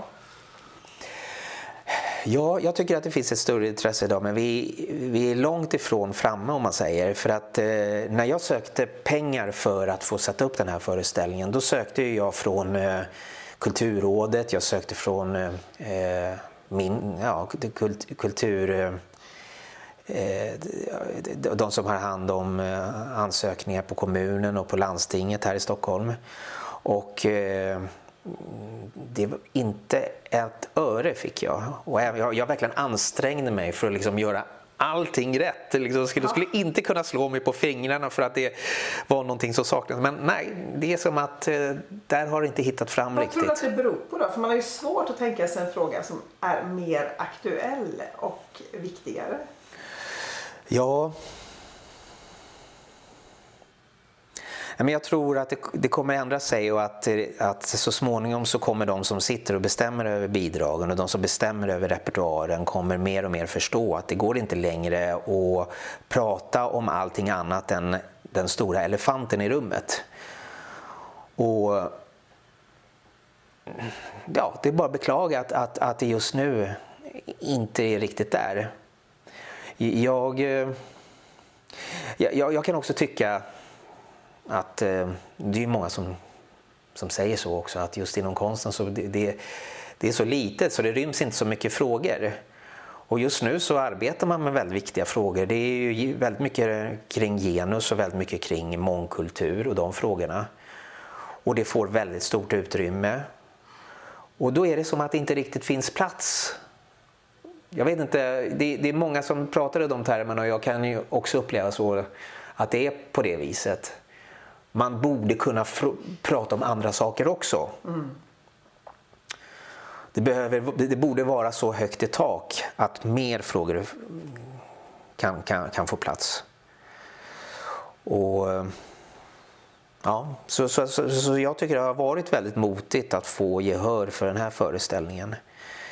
Ja, jag tycker att det finns ett större intresse idag men vi, vi är långt ifrån framme om man säger. För att eh, när jag sökte pengar för att få sätta upp den här föreställningen då sökte jag från eh, Kulturrådet, jag sökte från eh, eh min, ja, kult, kultur... Eh, eh, de som har hand om eh, ansökningar på kommunen och på landstinget här i Stockholm. Och eh, det var inte ett öre fick jag. Och jag, jag verkligen ansträngde mig för att liksom göra allting rätt. Liksom, skulle, skulle inte kunna slå mig på fingrarna för att det var någonting som saknades. Men nej, det är som att eh, där har det inte hittat fram Vad riktigt. Vad tror du att det beror på då? För man har ju svårt att tänka sig en fråga som är mer aktuell och viktigare. Ja, Men jag tror att det, det kommer ändra sig och att, att så småningom så kommer de som sitter och bestämmer över bidragen och de som bestämmer över repertoaren kommer mer och mer förstå att det går inte längre att prata om allting annat än den stora elefanten i rummet. Och ja, det är bara att beklaga att, att, att det just nu inte är riktigt där. Jag, eh, jag, jag kan också tycka att eh, det är många som, som säger så också, att just inom konsten så det, det, det är så litet så det ryms inte så mycket frågor. Och just nu så arbetar man med väldigt viktiga frågor. Det är ju väldigt mycket kring genus och väldigt mycket kring mångkultur och de frågorna. Och det får väldigt stort utrymme. Och då är det som att det inte riktigt finns plats. Jag vet inte, det, det är många som pratar i de termerna och jag kan ju också uppleva så att det är på det viset man borde kunna prata om andra saker också. Mm. Det, behöver, det borde vara så högt i tak att mer frågor kan, kan, kan få plats. Och eh, ja, så, så, så, så, jag tycker det har varit väldigt motigt att få gehör för den här föreställningen.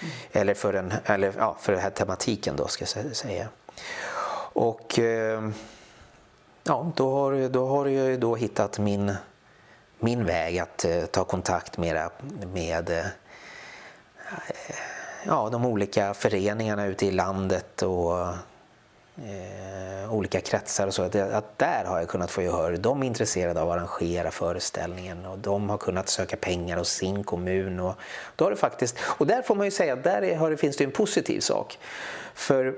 Mm. Eller, för den, eller ja, för den här tematiken då ska jag säga. Och... Eh, ja, då har, då har jag då hittat min, min väg att eh, ta kontakt med, med eh, ja, de olika föreningarna ute i landet och eh, olika kretsar och så. Att, att, där har jag kunnat få gehör. De är intresserade av att arrangera föreställningen och de har kunnat söka pengar hos sin kommun. Och, då har det faktiskt, och där får man ju säga att där är, finns det en positiv sak. För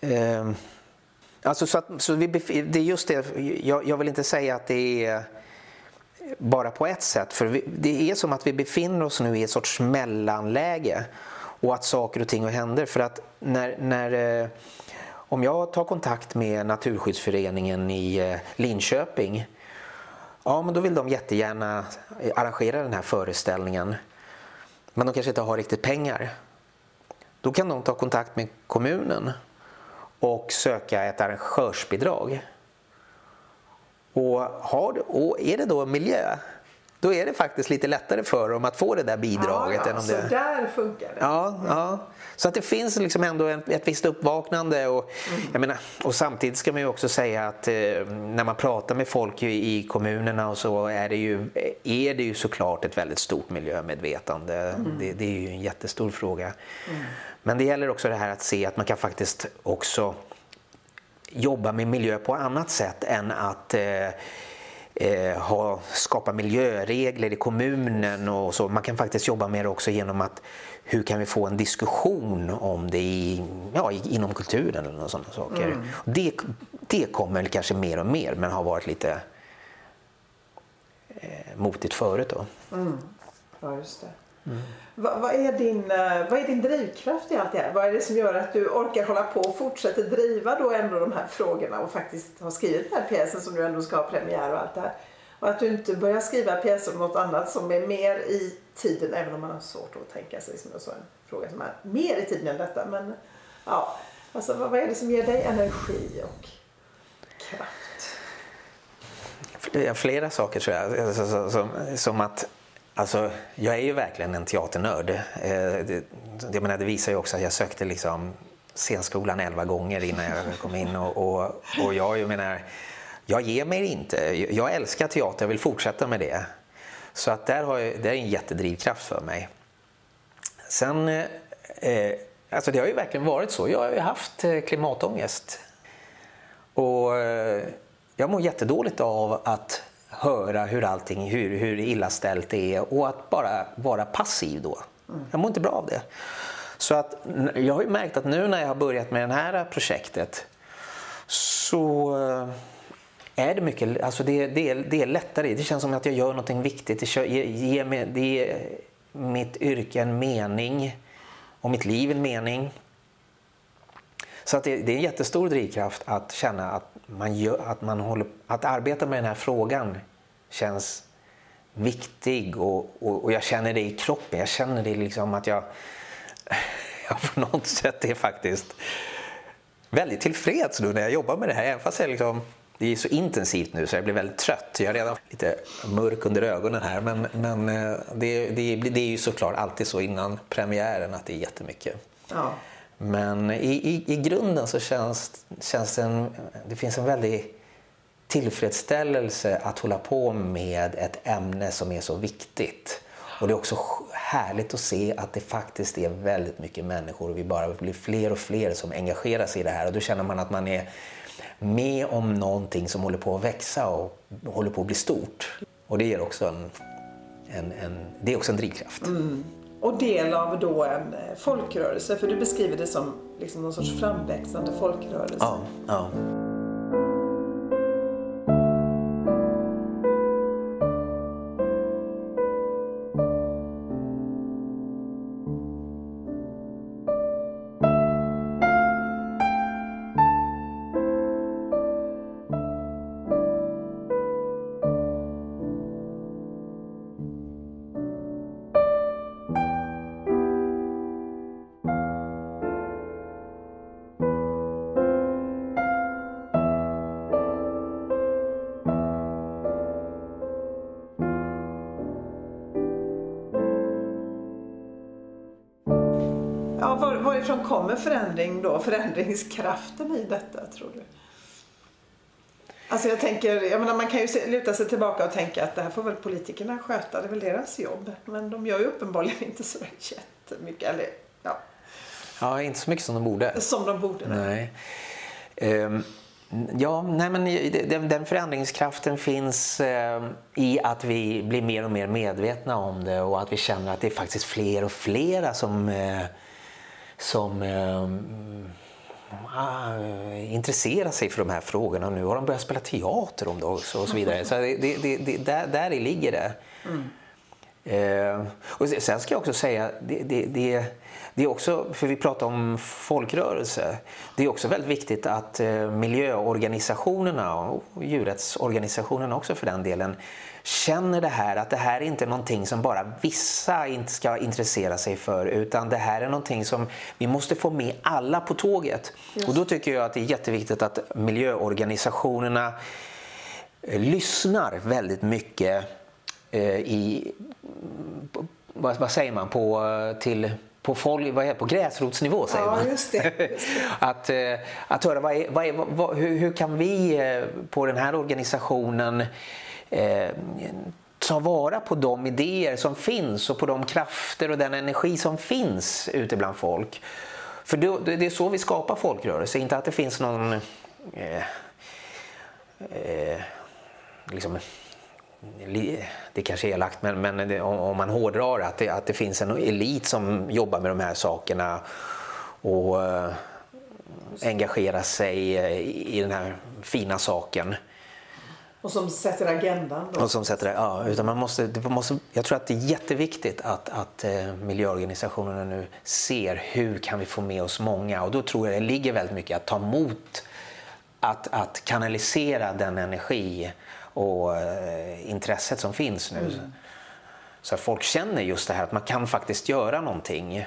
eh, Alltså så att, så vi, det är just det, jag, jag, vill inte säga att det är bara på ett sätt. För vi, det är som att vi befinner oss nu i ett sorts mellanläge. Och att saker och ting händer. För att när, när, eh, om jag tar kontakt med Naturskyddsföreningen i eh, Linköping. Ja, men då vill de jättegärna eh, arrangera den här föreställningen. Men de kanske inte har riktigt pengar. Då kan de ta kontakt med kommunen och söka ett arrangörsbidrag. Och, har, och är det då miljö, då är det faktiskt lite lättare för dem att få det där bidraget. Ja, än om så det... där funkar det. Ja, ja. Så att det finns liksom ändå ett, ett visst uppvaknande. Och, mm. jag menar, och samtidigt ska man ju också säga att eh, när man pratar med folk i, i, kommunerna och så är det, ju, är det ju såklart ett väldigt stort miljömedvetande. Mm. Det, det, är ju en jättestor fråga. Mm. Men det gäller också det här att se att man kan faktiskt också jobba med miljö på annat sätt än att eh, eh, ha, skapa miljöregler i kommunen och så. Man kan faktiskt jobba med det också genom att hur kan vi få en diskussion om det i, ja, inom kulturen eller sådana saker. Mm. Det, det kommer kanske mer och mer men har varit lite eh, motigt förut då. Mm. Ja, just det. Mm. Vad, vad, är din, eh, vad är din drivkraft i allt det här? Vad är det som gör att du orkar hålla på och fortsätter driva då ändå de här frågorna och faktiskt har skrivit den här pjäsen som du ändå ska ha premiär och allt det här? Och att du inte börjar skriva pjäser om något annat som är mer i tiden, även om man har svårt att tänka sig som jag sa, en fråga som är mer i tiden än detta. Men ja, alltså vad, är det som ger dig energi och kraft? Flera saker tror jag. Alltså, som, som att Alltså, jag är ju verkligen en teaternörd. Eh, det, det, menar, det visar ju också att jag sökte liksom scenskolan elva gånger innan jag kom in. Och, och, och jag, jag menar, jag ger mig inte. Jag älskar teater, jag vill fortsätta med det. Så att där har jag, det är en jättedrivkraft för mig. Sen, eh, eh alltså det har ju verkligen varit så. Jag har ju haft eh, klimatångest. Och eh, jag mår jättedåligt av att höra hur allting, hur, hur illa ställt det är och att bara vara passiv då. Jag mår inte bra av det. Så att jag har ju märkt att nu när jag har börjat med det här projektet så eh, är det mycket, alltså det, det, är, det är lättare. Det känns som att jag gör någonting viktigt. Det, ger, ger mig, det ger mitt yrke en mening och mitt liv en mening. Så att det, det är en jättestor drivkraft att känna att man gör, att man håller, att arbeta med den här frågan känns viktig och, och, och jag känner det i kroppen. Jag känner det liksom att jag, jag på något sätt är faktiskt väldigt tillfreds nu när jag jobbar med det här. Även fast jag liksom, det är så intensivt nu så jag blir väldigt trött. Jag är redan lite mörk under ögonen här men, men eh, det, det, det är ju såklart alltid så innan premiären att det är jättemycket. Ja. Men i, i, i grunden så känns, känns det, en, det finns en väldig tillfredsställelse att hålla på med ett ämne som är så viktigt. Och det är också härligt att se att det faktiskt är väldigt mycket människor och vi bara blir fler och fler som engagerar sig i det här och då känner man att man är med om någonting som håller på att växa och håller på att bli stort. Och det ger också en, en, en det är också en drivkraft. Mm och del av då en eh, folkrörelse. För du beskriver det som liksom någon sorts framväxande folkrörelse. Ja, ja. Kommer förändring då? Förändringskraften i detta tror du? Alltså jag tänker, jag menar man kan ju luta sig tillbaka och tänka att det här får väl politikerna sköta, det är väl deras jobb. Men de gör ju uppenbarligen inte så jättemycket. Eller, ja. ja, inte så mycket som de borde. Som de borde. Nej. Um, ja, nej men den, den förändringskraften finns uh, i att vi blir mer och mer medvetna om det och att vi känner att det är faktiskt fler och flera som uh, som eh, intresserar sig för de här frågorna. Nu har de börjat spela teater om det också och så vidare. Så det, det, det, där, där ligger det. Mm. Eh, och sen ska jag också säga, det, det, det, det, är också, för vi pratar om folkrörelse, det är också väldigt viktigt att eh, miljöorganisationerna och djurrättsorganisationerna också för den delen känner det här att det här är inte någonting som bara vissa inte ska intressera sig för utan det här är någonting som vi måste få med alla på tåget. Just. Och då tycker jag att det är jätteviktigt att miljöorganisationerna eh, lyssnar väldigt mycket eh, i, vad, vad säger man, på, till på, folk, vad är, på gräsrotsnivå säger ja, man. Just det, just det. att, eh, att höra vad är, vad är, vad, hur, hur, kan vi på den här organisationen eh, ta vara på de idéer som finns och på de krafter och den energi som finns ute bland folk. För det är så vi skapar folkrörelse, inte att det finns någon eh, eh, liksom, det kanske är elakt men, men det, om man hårdrar att det, att det finns en elit som jobbar med de här sakerna och eh, engagerar sig eh, i den här fina saken. Och som sätter agendan. Då. Och som sätter, ja, utan man måste, man måste, jag tror att det är jätteviktigt att, att eh, miljöorganisationerna nu ser hur kan vi få med oss många och då tror jag det ligger väldigt mycket att ta emot att, att kanalisera den energi och eh, intresset som finns nu. Mm. Så att folk känner just det här att man kan faktiskt göra någonting.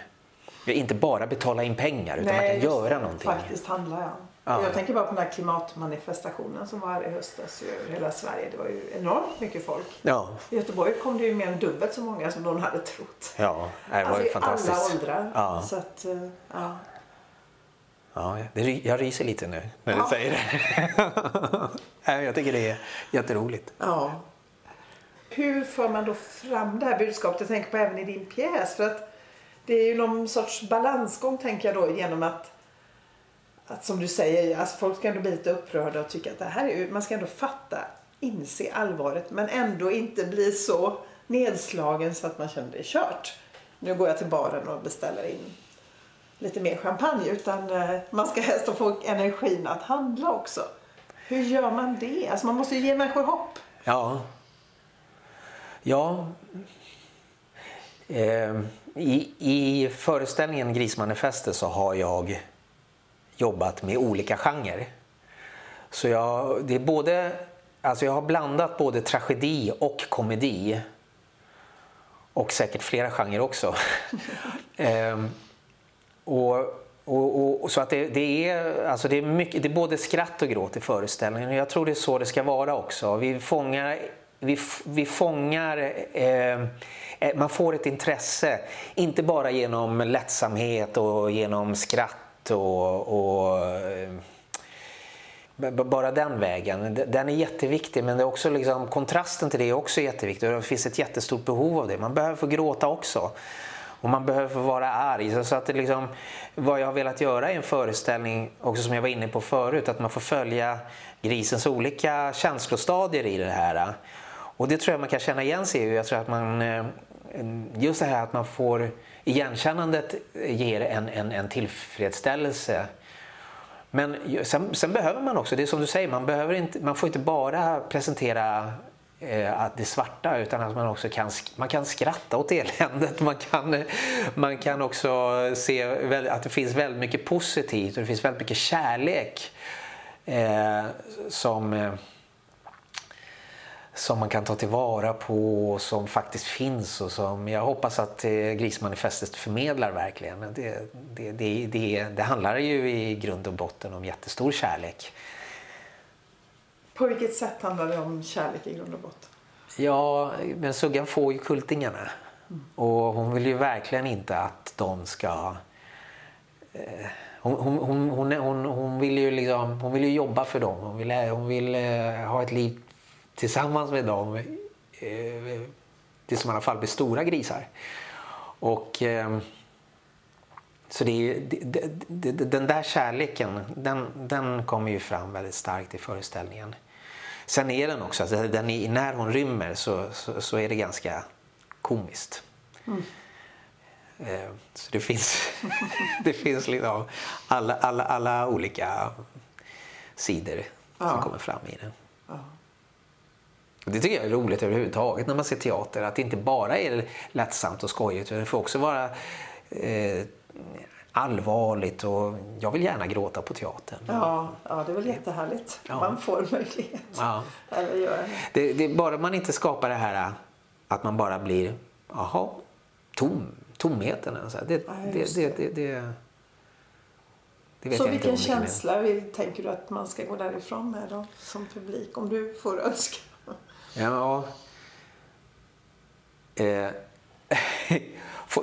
Inte bara betala in pengar utan Nej, man kan göra det, någonting. Faktiskt handla ja. Ja. Jag tänker bara på den här klimatmanifestationen som var här i höstas över hela Sverige. Det var ju enormt mycket folk. Ja. I Göteborg kom det ju mer än dubbelt så många som någon hade trott. Ja, det var alltså, fantastiskt. I alla åldrar. Ja. Så att, eh, ja. Ja, jag ryser lite nu när du säger det. jag tycker det är jätteroligt. Ja. Hur får man då fram det här budskapet? Jag tänker på även i din pjäs. För att det är ju någon sorts balansgång tänker jag då genom att att som du säger, alltså folk ska ändå bli lite upprörda och tycka att det här är ju, man ska ändå fatta, inse allvaret men ändå inte bli så nedslagen så att man känner det är kört. Nu går jag till baren och beställer in lite mer champagne utan eh, man ska helst få energin att handla också. Hur gör man det? Alltså man måste ju ge människor hopp. Ja. Ja. Eh, i, I föreställningen Grismanifestet så har jag jobbat med olika genrer. Så jag, det är både, alltså jag har blandat både tragedi och komedi. Och säkert flera genrer också. ehm, och, och, och, så att det, det, är, alltså det, är mycket, det är både skratt och gråt i föreställningen. Jag tror det är så det ska vara också. Vi fångar, vi, vi fångar eh, eh man får ett intresse, inte bara genom lättsamhet och genom skratt och, och eh, bara den vägen. Den är jätteviktig men det är också liksom, kontrasten till det är också jätteviktig. Det finns ett jättestort behov av det. Man behöver få gråta också. Och man behöver få vara arg. Så att det liksom, vad jag har velat göra i en föreställning, också som jag var inne på förut, att man får följa grisens olika känslostadier i det här. Och det tror jag man kan känna igen sig i. Jag tror att man, eh, just det här att man får igenkännandet ger en, en, en tillfredsställelse. Men sen, sen, behöver man också, det är som du säger, man, behöver inte, man får inte bara presentera eh, att det svarta utan att man också kan, man kan skratta åt eländet. Man kan, man kan också se att det finns väldigt mycket positivt och det finns väldigt mycket kärlek eh, som eh, som man kan ta tillvara på och som faktiskt finns och som jag hoppas att eh, Grismanifestet förmedlar verkligen. Det, det, det, det, det handlar ju i grund och botten om jättestor kärlek. På vilket sätt handlar det om kärlek i grund och botten? Ja, men Suggan får ju kultingarna. Mm. Och hon vill ju verkligen inte att de ska... Eh, hon, hon, hon, hon, hon, vill ju liksom, hon vill ju jobba för dem. Hon vill, hon vill eh, ha ett liv tillsammans med dem eh, tills de i alla fall blir stora grisar. Och, eh, så det, är, det, det, den där kärleken den, den kommer ju fram väldigt starkt i föreställningen. Sen är den också, alltså den är, när hon rymmer så, så, så, är det ganska komiskt. Mm. Eh, så det finns, det finns liksom alla, alla, alla olika sidor ja. som kommer fram i den. Det tycker jag är roligt överhuvudtaget när man ser teater. Att det inte bara är lättsamt och skojigt utan det får också vara eh, allvarligt och jag vill gärna gråta på teatern. Ja, ja det är väl jättehärligt. Ja. Man får möjlighet. Ja. Det. Det, bara man inte skapar det här att man bara blir, jaha, tom, tomheten. Så det, ja, det, det, det, det det så vilken känsla vill, tänker du att man ska gå därifrån med då, som publik? Om du får önska. Ja. Eh.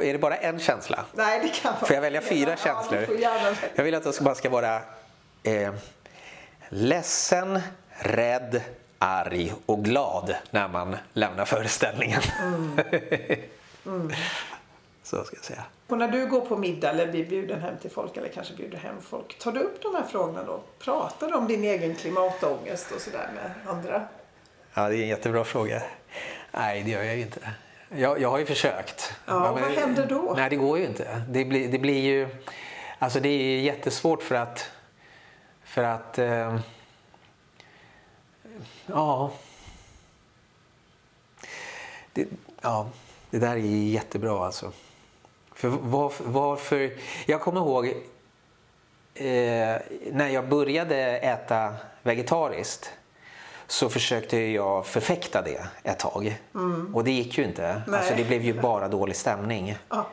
är det bara en känsla? Nej, det kan Får jag välja fyra ja, känslor? Jag vill att det bara ska vara eh, ledsen, rädd, arg och glad när man lämnar föreställningen. Mm. Mm. Så ska jag säga. Och när du går på middag eller blir bjuden hem till folk eller kanske bjuder hem folk. Tar du upp de här frågorna då? Pratar du om din egen klimatångest och sådär med andra? Ja, det är en jättebra fråga. Nej, det gör jag ju inte. Jag, jag har ju försökt. Ja, men, vad händer då? Nej, det går ju inte. Det blir, det blir ju... Alltså det är jättesvårt för att... För att... Eh, ja. Det, ja. Det där är jättebra alltså. För varför, varför jag kommer ihåg eh, när jag började äta vegetariskt så försökte jag förfäkta det ett tag. Mm. Och det gick ju inte. Alltså, det blev ju bara dålig stämning. Ja.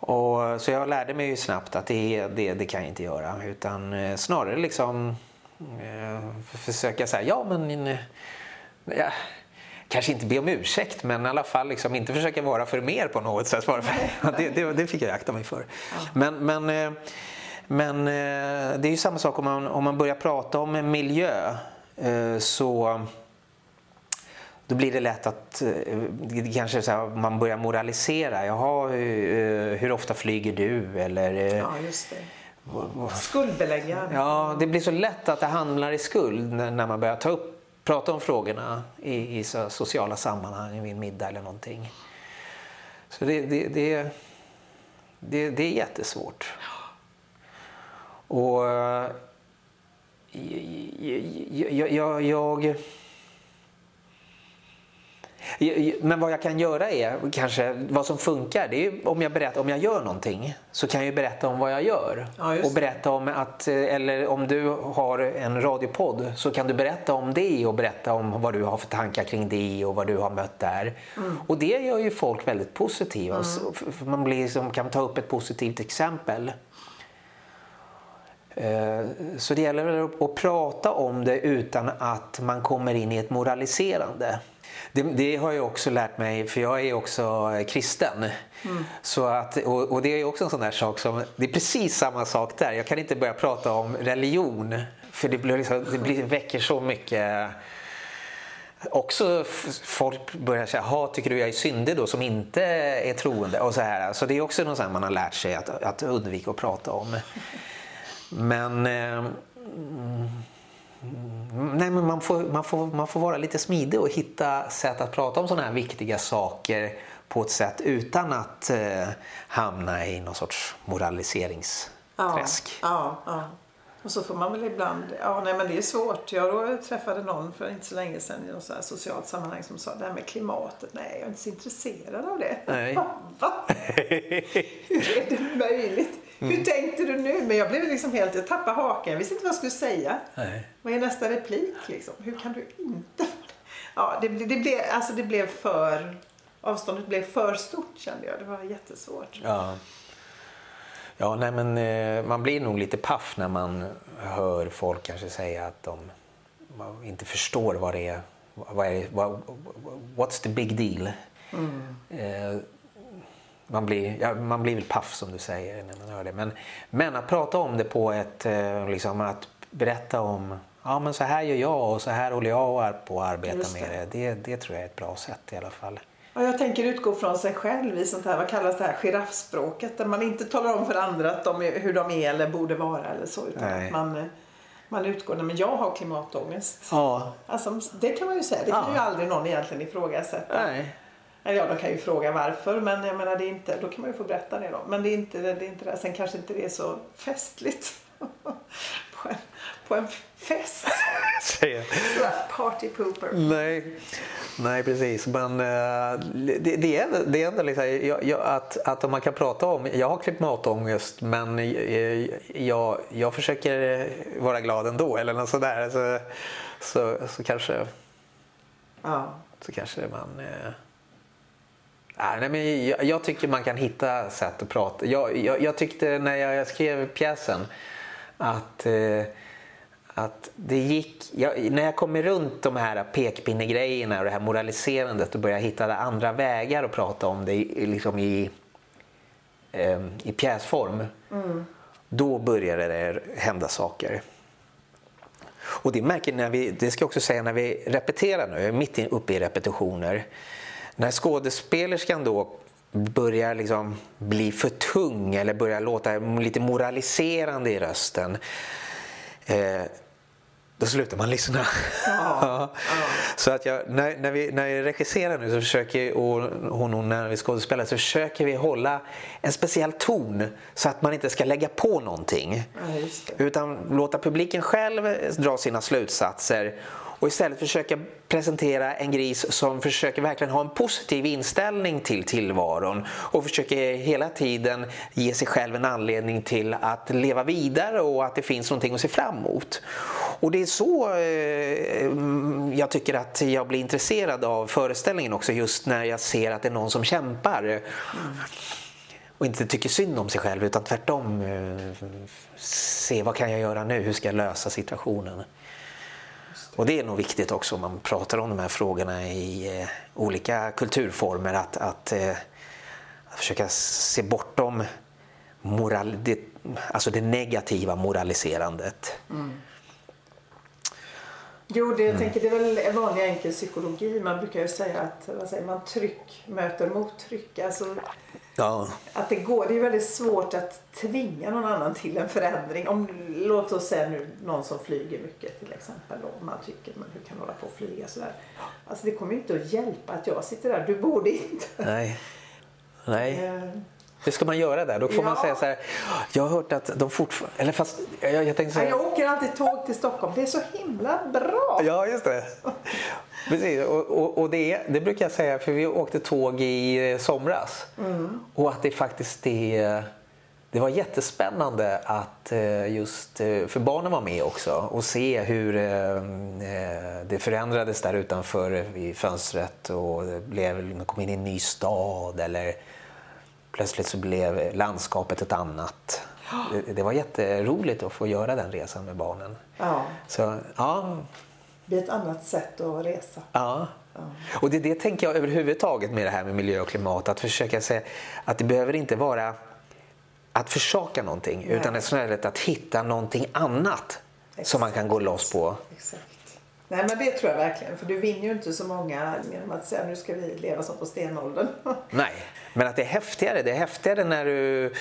Och, så jag lärde mig ju snabbt att det, det, det kan jag inte göra. Utan eh, snarare liksom eh, försöka säga ja men eh, ja, kanske inte be om ursäkt men i alla fall liksom inte försöka vara för mer på något sätt. det, det, det fick jag akta mig för. Ja. Men, men, eh, men det är ju samma sak om man, om man börjar prata om miljö så då blir det lätt att kanske så här, man börjar moralisera. Jaha, hur ofta flyger du? Eller, ja, just det. Skuldbelägga. Ja, det blir så lätt att det handlar i skuld när man börjar ta upp prata om frågorna i, i sociala sammanhang, vid en middag eller någonting. Så det, det, det, det, det är jättesvårt. Och jag, jag, jag men vad jag kan göra är kanske vad som funkar. Det är om jag berättar om jag gör någonting så kan jag berätta om vad jag gör. Ja, och berätta om att, eller om du har en radiopodd så kan du berätta om det och berätta om vad du har för tankar kring det och vad du har mött där. Mm. Och det gör ju folk väldigt positiva. Mm. Man blir, som kan ta upp ett positivt exempel. Eh, så det gäller att prata om det utan att man kommer in i ett moraliserande. Det, det, har jag också lärt mig, för jag är också kristen. Mm. Så att, och, och, det är också en sån där sak som, det är precis samma sak där. Jag kan inte börja prata om religion, för det, blir liksom, det blir, väcker så mycket också folk börjar säga, ha tycker du jag är syndig då som inte är troende? Och så här. Så det är också något man har lärt sig att, att undvika att prata om. Men eh, Nej, men man, får, man, får, man får vara lite smidig och hitta sätt att prata om sådana här viktiga saker på ett sätt utan att eh, hamna i någon sorts moraliseringsträsk. Ja, ja, ja. Och så får man väl ibland, ja nej men det är svårt. Jag träffade någon för inte så länge sedan i något så socialt sammanhang som sa det här med klimatet, nej jag är inte så intresserad av det. Nej. Va? Hur är det möjligt? Mm. Hur tänkte du nu? Men jag blev liksom helt, jag tappade hakan. Jag visste inte vad jag skulle säga. Nej. Vad är nästa replik liksom? Hur kan du inte? Ja, det, det, blev, alltså det blev för, avståndet blev för stort kände jag. Det var jättesvårt. Ja. Ja, nej men eh, man blir nog lite paff när man hör folk kanske säga att de inte förstår vad det är. Vad är vad, what's the big deal? Mm. Eh, man blir, ja, man blir väl paff som du säger när man hör det. Men, men att prata om det på ett, eh, liksom att berätta om ja men så här gör jag och så här håller jag på att arbeta det. med det. det. Det tror jag är ett bra sätt i alla fall. Ja, jag tänker utgå från sig själv i sånt här, vad kallas det här, giraffspråket. Där man inte talar om för andra att de är, hur de är eller borde vara eller så. Utan Nej. att man, man utgår, men jag har klimatångest. Ja. Alltså, det kan man ju säga, det kan ja. ju aldrig någon egentligen ifrågasätta. Nej. Ja, de kan ju fråga varför men jag menar det är inte, då kan man ju få berätta det då. Men det är inte det, är inte det. Sen kanske inte det är så festligt på, en, på en fest. Party pooper. Nej. Nej precis men uh, det, det, är, det är ändå liksom, jag, jag, att, att om man kan prata om, jag har klimatångest men jag, jag försöker vara glad ändå eller något sådär så, så, så kanske ja. så kanske man uh, Nej, men jag, jag, tycker man kan hitta sätt att prata. Jag, jag, jag tyckte när jag skrev pjäsen att, eh, att det gick... när jag kom runt de här pekpinnegrejerna och det här moraliserandet och började hitta andra vägar att prata om det liksom i, eh, i pjäsform. Mm. Då började det hända saker. Och det märker när vi, det ska jag också säga när vi repeterar nu, mitt uppe i repetitioner när skådespelerskan då börjar liksom bli för tung eller börjar låta lite moraliserande i rösten eh, då slutar man lyssna. Ja, ja. Så att jag, när, när, vi, när vi regisserar nu så försöker, och hon, hon när vi skådespelar så försöker vi hålla en speciell ton så att man inte ska lägga på någonting. Ja, utan låta publiken själv dra sina slutsatser och istället försöka presentera en gris som försöker verkligen ha en positiv inställning till tillvaron och försöker hela tiden ge sig själv en anledning till att leva vidare och att det finns någonting att se fram emot. Och det är så eh, jag tycker att jag blir intresserad av föreställningen också just när jag ser att det är någon som kämpar. och inte tycker synd om sig själv utan tvärtom eh, se vad kan jag göra nu, hur ska jag lösa situationen. Och det är nog viktigt också om man pratar om de här frågorna i eh, olika kulturformer att, att, eh, att försöka se bortom moral, det, alltså det negativa moraliserandet. Mm. Jo, det, jag mm. tänker, det är väl vanlig enkel psykologi. Man brukar ju säga att vad säger man, tryck möter mottryck. Alltså, ja. att det, går, det är väldigt svårt att tvinga någon annan till en förändring. Om, låt oss säga nu någon som flyger mycket till exempel. Då, man tycker, men hur kan hålla på och flyga sådär? Alltså det kommer ju inte att hjälpa att jag sitter där. Du borde inte. Nej. Nej. Hur ska man göra där? Då får ja. man säga så här, jag har hört att de fortfarande, eller fast jag, jag tänkte så här, Jag åker alltid tåg till Stockholm, det är så himla bra. Ja, just det. Precis, och, och, och det, det, brukar jag säga för vi åkte tåg i eh, somras mm. och att det faktiskt är det var jättespännande att eh, just, eh, för barnen var med också och se hur det förändrades där utanför vid fönstret och det blev, man kom in i en ny stad eller plötsligt så blev landskapet ett annat. Det, det var jätteroligt att få göra den resan med barnen. Ja. Så, ja. Det är ett annat sätt att resa. Ja. Och det, det tänker jag överhuvudtaget med det här med miljö och klimat. Att försöka se att det behöver inte vara att försaka någonting Nej. utan snarare att hitta någonting annat Exakt. som man kan gå loss på. Exakt. Nej men det tror jag verkligen. För du vinner ju inte så många genom att säga nu ska vi leva som på stenåldern. Nej, men att det är häftigare. Det är häftigare när du...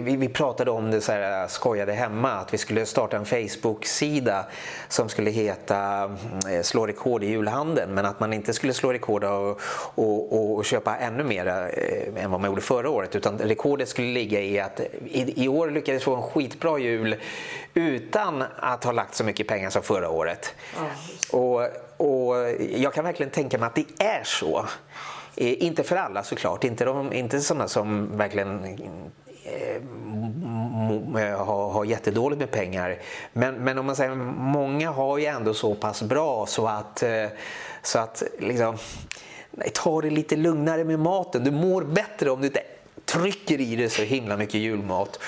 Vi pratade om det så här, skojade hemma att vi skulle starta en Facebook-sida som skulle heta eh, Slå rekord i julhandeln. Men att man inte skulle slå rekord och, och, och köpa ännu mer eh, än vad man gjorde förra året. Utan rekordet skulle ligga i att i, i år lyckades få en skitbra jul utan att ha lagt så mycket pengar som förra året. Ja, och, och jag kan verkligen tänka mig att det är så. Eh, inte för alla såklart, inte, de, inte sådana som verkligen eh, eh, har, har jättedåligt med pengar. Men, men om man säger många har ju ändå så pass bra så att, eh, så att liksom, ta det lite lugnare med maten. Du mår bättre om du inte trycker i dig så himla mycket julmat.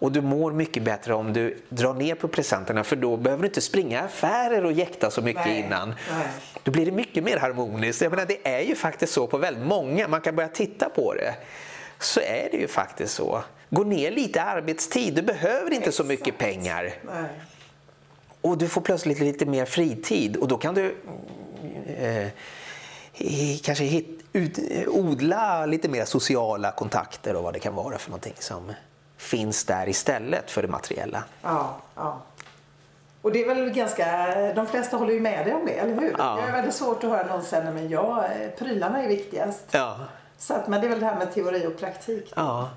Och du mår mycket bättre om du drar ner på presenterna för då behöver du inte springa affärer och jäkta så mycket Nej. innan. Nej. Då blir det mycket mer harmoniskt. Jag menar, det är ju faktiskt så på väldigt många, man kan börja titta på det. Så är det ju faktiskt så. Gå ner lite arbetstid, du behöver inte Exakt. så mycket pengar. Nej. Och du får plötsligt lite mer fritid och då kan du eh, kanske hit, ut, odla lite mer sociala kontakter och vad det kan vara för någonting som finns där istället för det materiella. Ja, ja. Och det är väl ganska, de flesta håller ju med dig om det, eller hur? Ja. Det är väldigt svårt att höra någon säga, men ja, prylarna är viktigast. Ja. Så att, men det är väl det här med teori och praktik. Ja.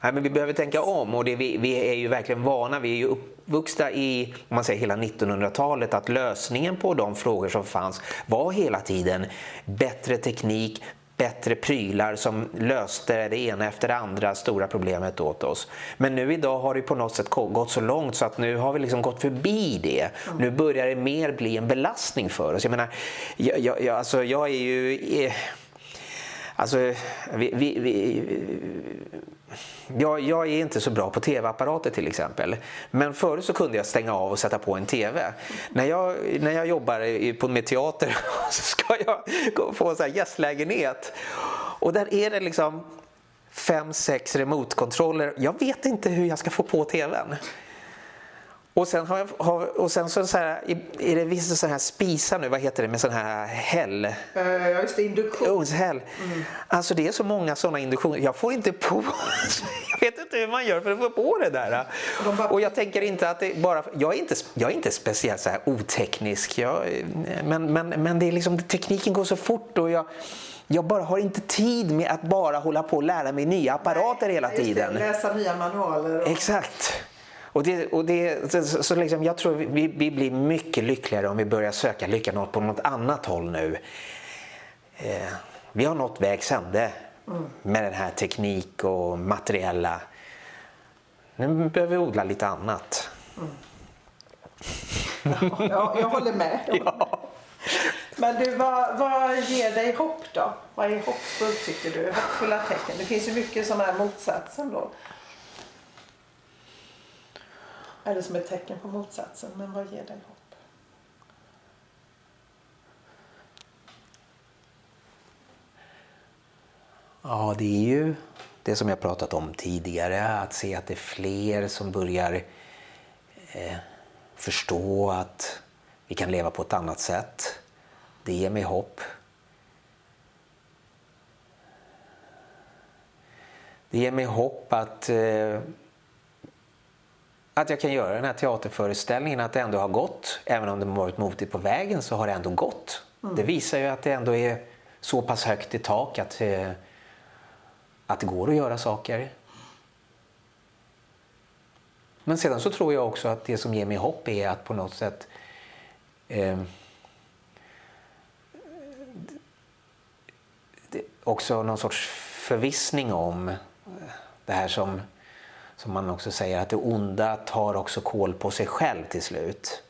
Nej, men vi behöver tänka om och det, vi, vi, är ju verkligen vana, vi är ju uppvuxna i om man säger, hela 1900-talet att lösningen på de frågor som fanns var hela tiden bättre teknik, bättre prylar som löste det ena efter det andra stora problemet åt oss. Men nu idag har det på något sätt gått så långt så att nu har vi liksom gått förbi det. Nu börjar det mer bli en belastning för oss. Jag menar, jag, jag, alltså jag är ju... Eh, alltså, vi, vi, vi jag, jag, är inte så bra på tv-apparater till exempel. Men förut så kunde jag stänga av och sätta på en tv. När jag, när jag jobbar på, med teater så ska jag få en sån gästlägenhet. Och där är det liksom fem, sex remote-kontroller. Jag vet inte hur jag ska få på tvn. Och sen, har jag, har, och sen så, så här, är det vissa sådana här spisar nu, vad heter det med sån här häll? Ja uh, just det, induktion. Ugnshäll. Mm. Alltså det är så många sådana induktioner. Jag får inte på, jag vet inte hur man gör för att få på det där. bara... Och jag tänker inte att det bara, jag är inte, jag är inte speciellt så här oteknisk. Jag, men, men, men det är liksom, tekniken går så fort och jag, jag bara har inte tid med att bara hålla på och lära mig nya apparater Nej, hela tiden. Det, läsa nya manualer. Och... Exakt. Och det, och det, så, liksom, jag tror vi, vi blir mycket lyckligare om vi börjar söka lyckan på något annat håll nu. Eh, vi har nått vägs ände mm. med den här teknik och materiella. Nu behöver vi odla lite annat. Mm. Ja, jag håller med. ja. Men du, vad, vad ger dig hopp då? Vad är hoppfullt tycker du? Hoppfulla tecken? Det finns ju mycket som är motsatsen då. Eller som ett tecken på motsatsen. Men vad ger dig hopp? Ja, det är ju det som jag pratat om tidigare. Att se att det är fler som börjar eh, förstå att vi kan leva på ett annat sätt. Det ger mig hopp. Det ger mig hopp att, eh, att jag kan göra den här teaterföreställningen, att det ändå har gått. Även om det varit motigt på vägen så har det ändå gått. Mm. Det visar ju att det ändå är så pass högt i tak att, eh, att det går att göra saker. Men sedan så tror jag också att det som ger mig hopp är att på något sätt eh, också någon sorts förvissning om det här som, som man också säger att det onda tar också koll på sig själv till slut.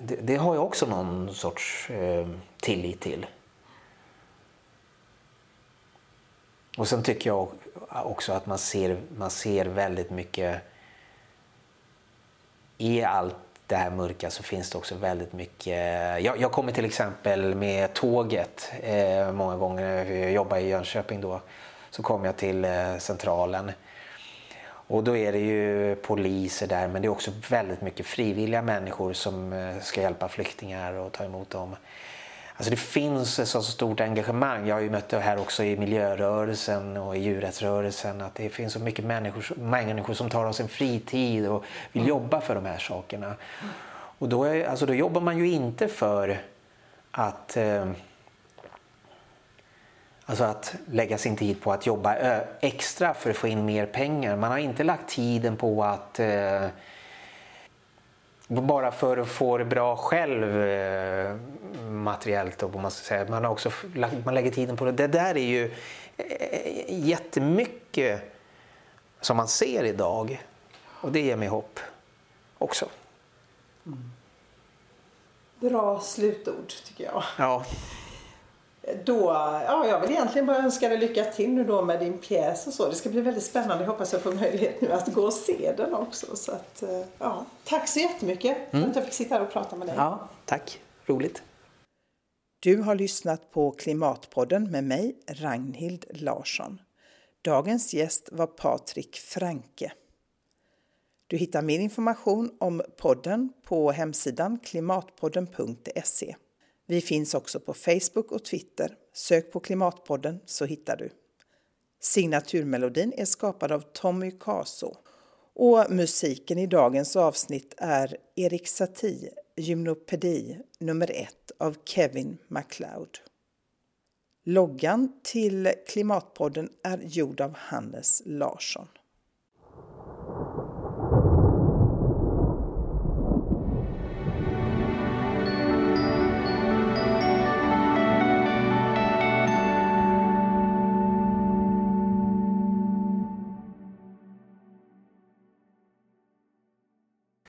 Det, det har jag också någon sorts eh, tillit till. Och sen tycker jag också att man ser, man ser väldigt mycket i allt det här mörka så finns det också väldigt mycket. Jag, jag kommer till exempel med tåget eh, många gånger. Jag jobbar i Jönköping då. Så kommer jag till eh, centralen. Och då är det ju poliser där men det är också väldigt mycket frivilliga människor som eh, ska hjälpa flyktingar och ta emot dem. Alltså det finns ett så stort engagemang. Jag har ju mött det här också i miljörörelsen och i djurrättsrörelsen. Att det finns så mycket människor, människor som tar av sin fritid och vill mm. jobba för de här sakerna. Och då, är, alltså då jobbar man ju inte för att eh, Alltså att lägga sin tid på att jobba extra för att få in mer pengar. Man har inte lagt tiden på att eh, bara för att få det bra själv eh, materiellt. Och man, ska säga. Man, har också, man lägger tiden på det. Det där är ju eh, jättemycket som man ser idag. Och det ger mig hopp också. Mm. Bra slutord tycker jag. Ja. Då, ja, jag vill egentligen bara önska dig lycka till nu då med din pjäs och så. Det ska bli väldigt spännande. Jag hoppas jag får möjlighet nu att gå och se den också. Så att, eh, ja, tack så jättemycket för mm. att jag fick sitta här och prata med dig. Ja, tack. Roligt. Du har lyssnat på Klimatpodden med mig, Ragnhild Larsson. Dagens gäst var Patrik Franke. Du hittar mer information om podden på hemsidan klimatpodden.se. Vi finns också på Facebook och Twitter. Sök på Klimatpodden så hittar du. Signaturmelodin är skapad av Tommy Caso och musiken i dagens avsnitt är Erik Satie, Gymnopedi nummer ett av Kevin MacLeod. Loggan till Klimatpodden är gjord av Hannes Larsson.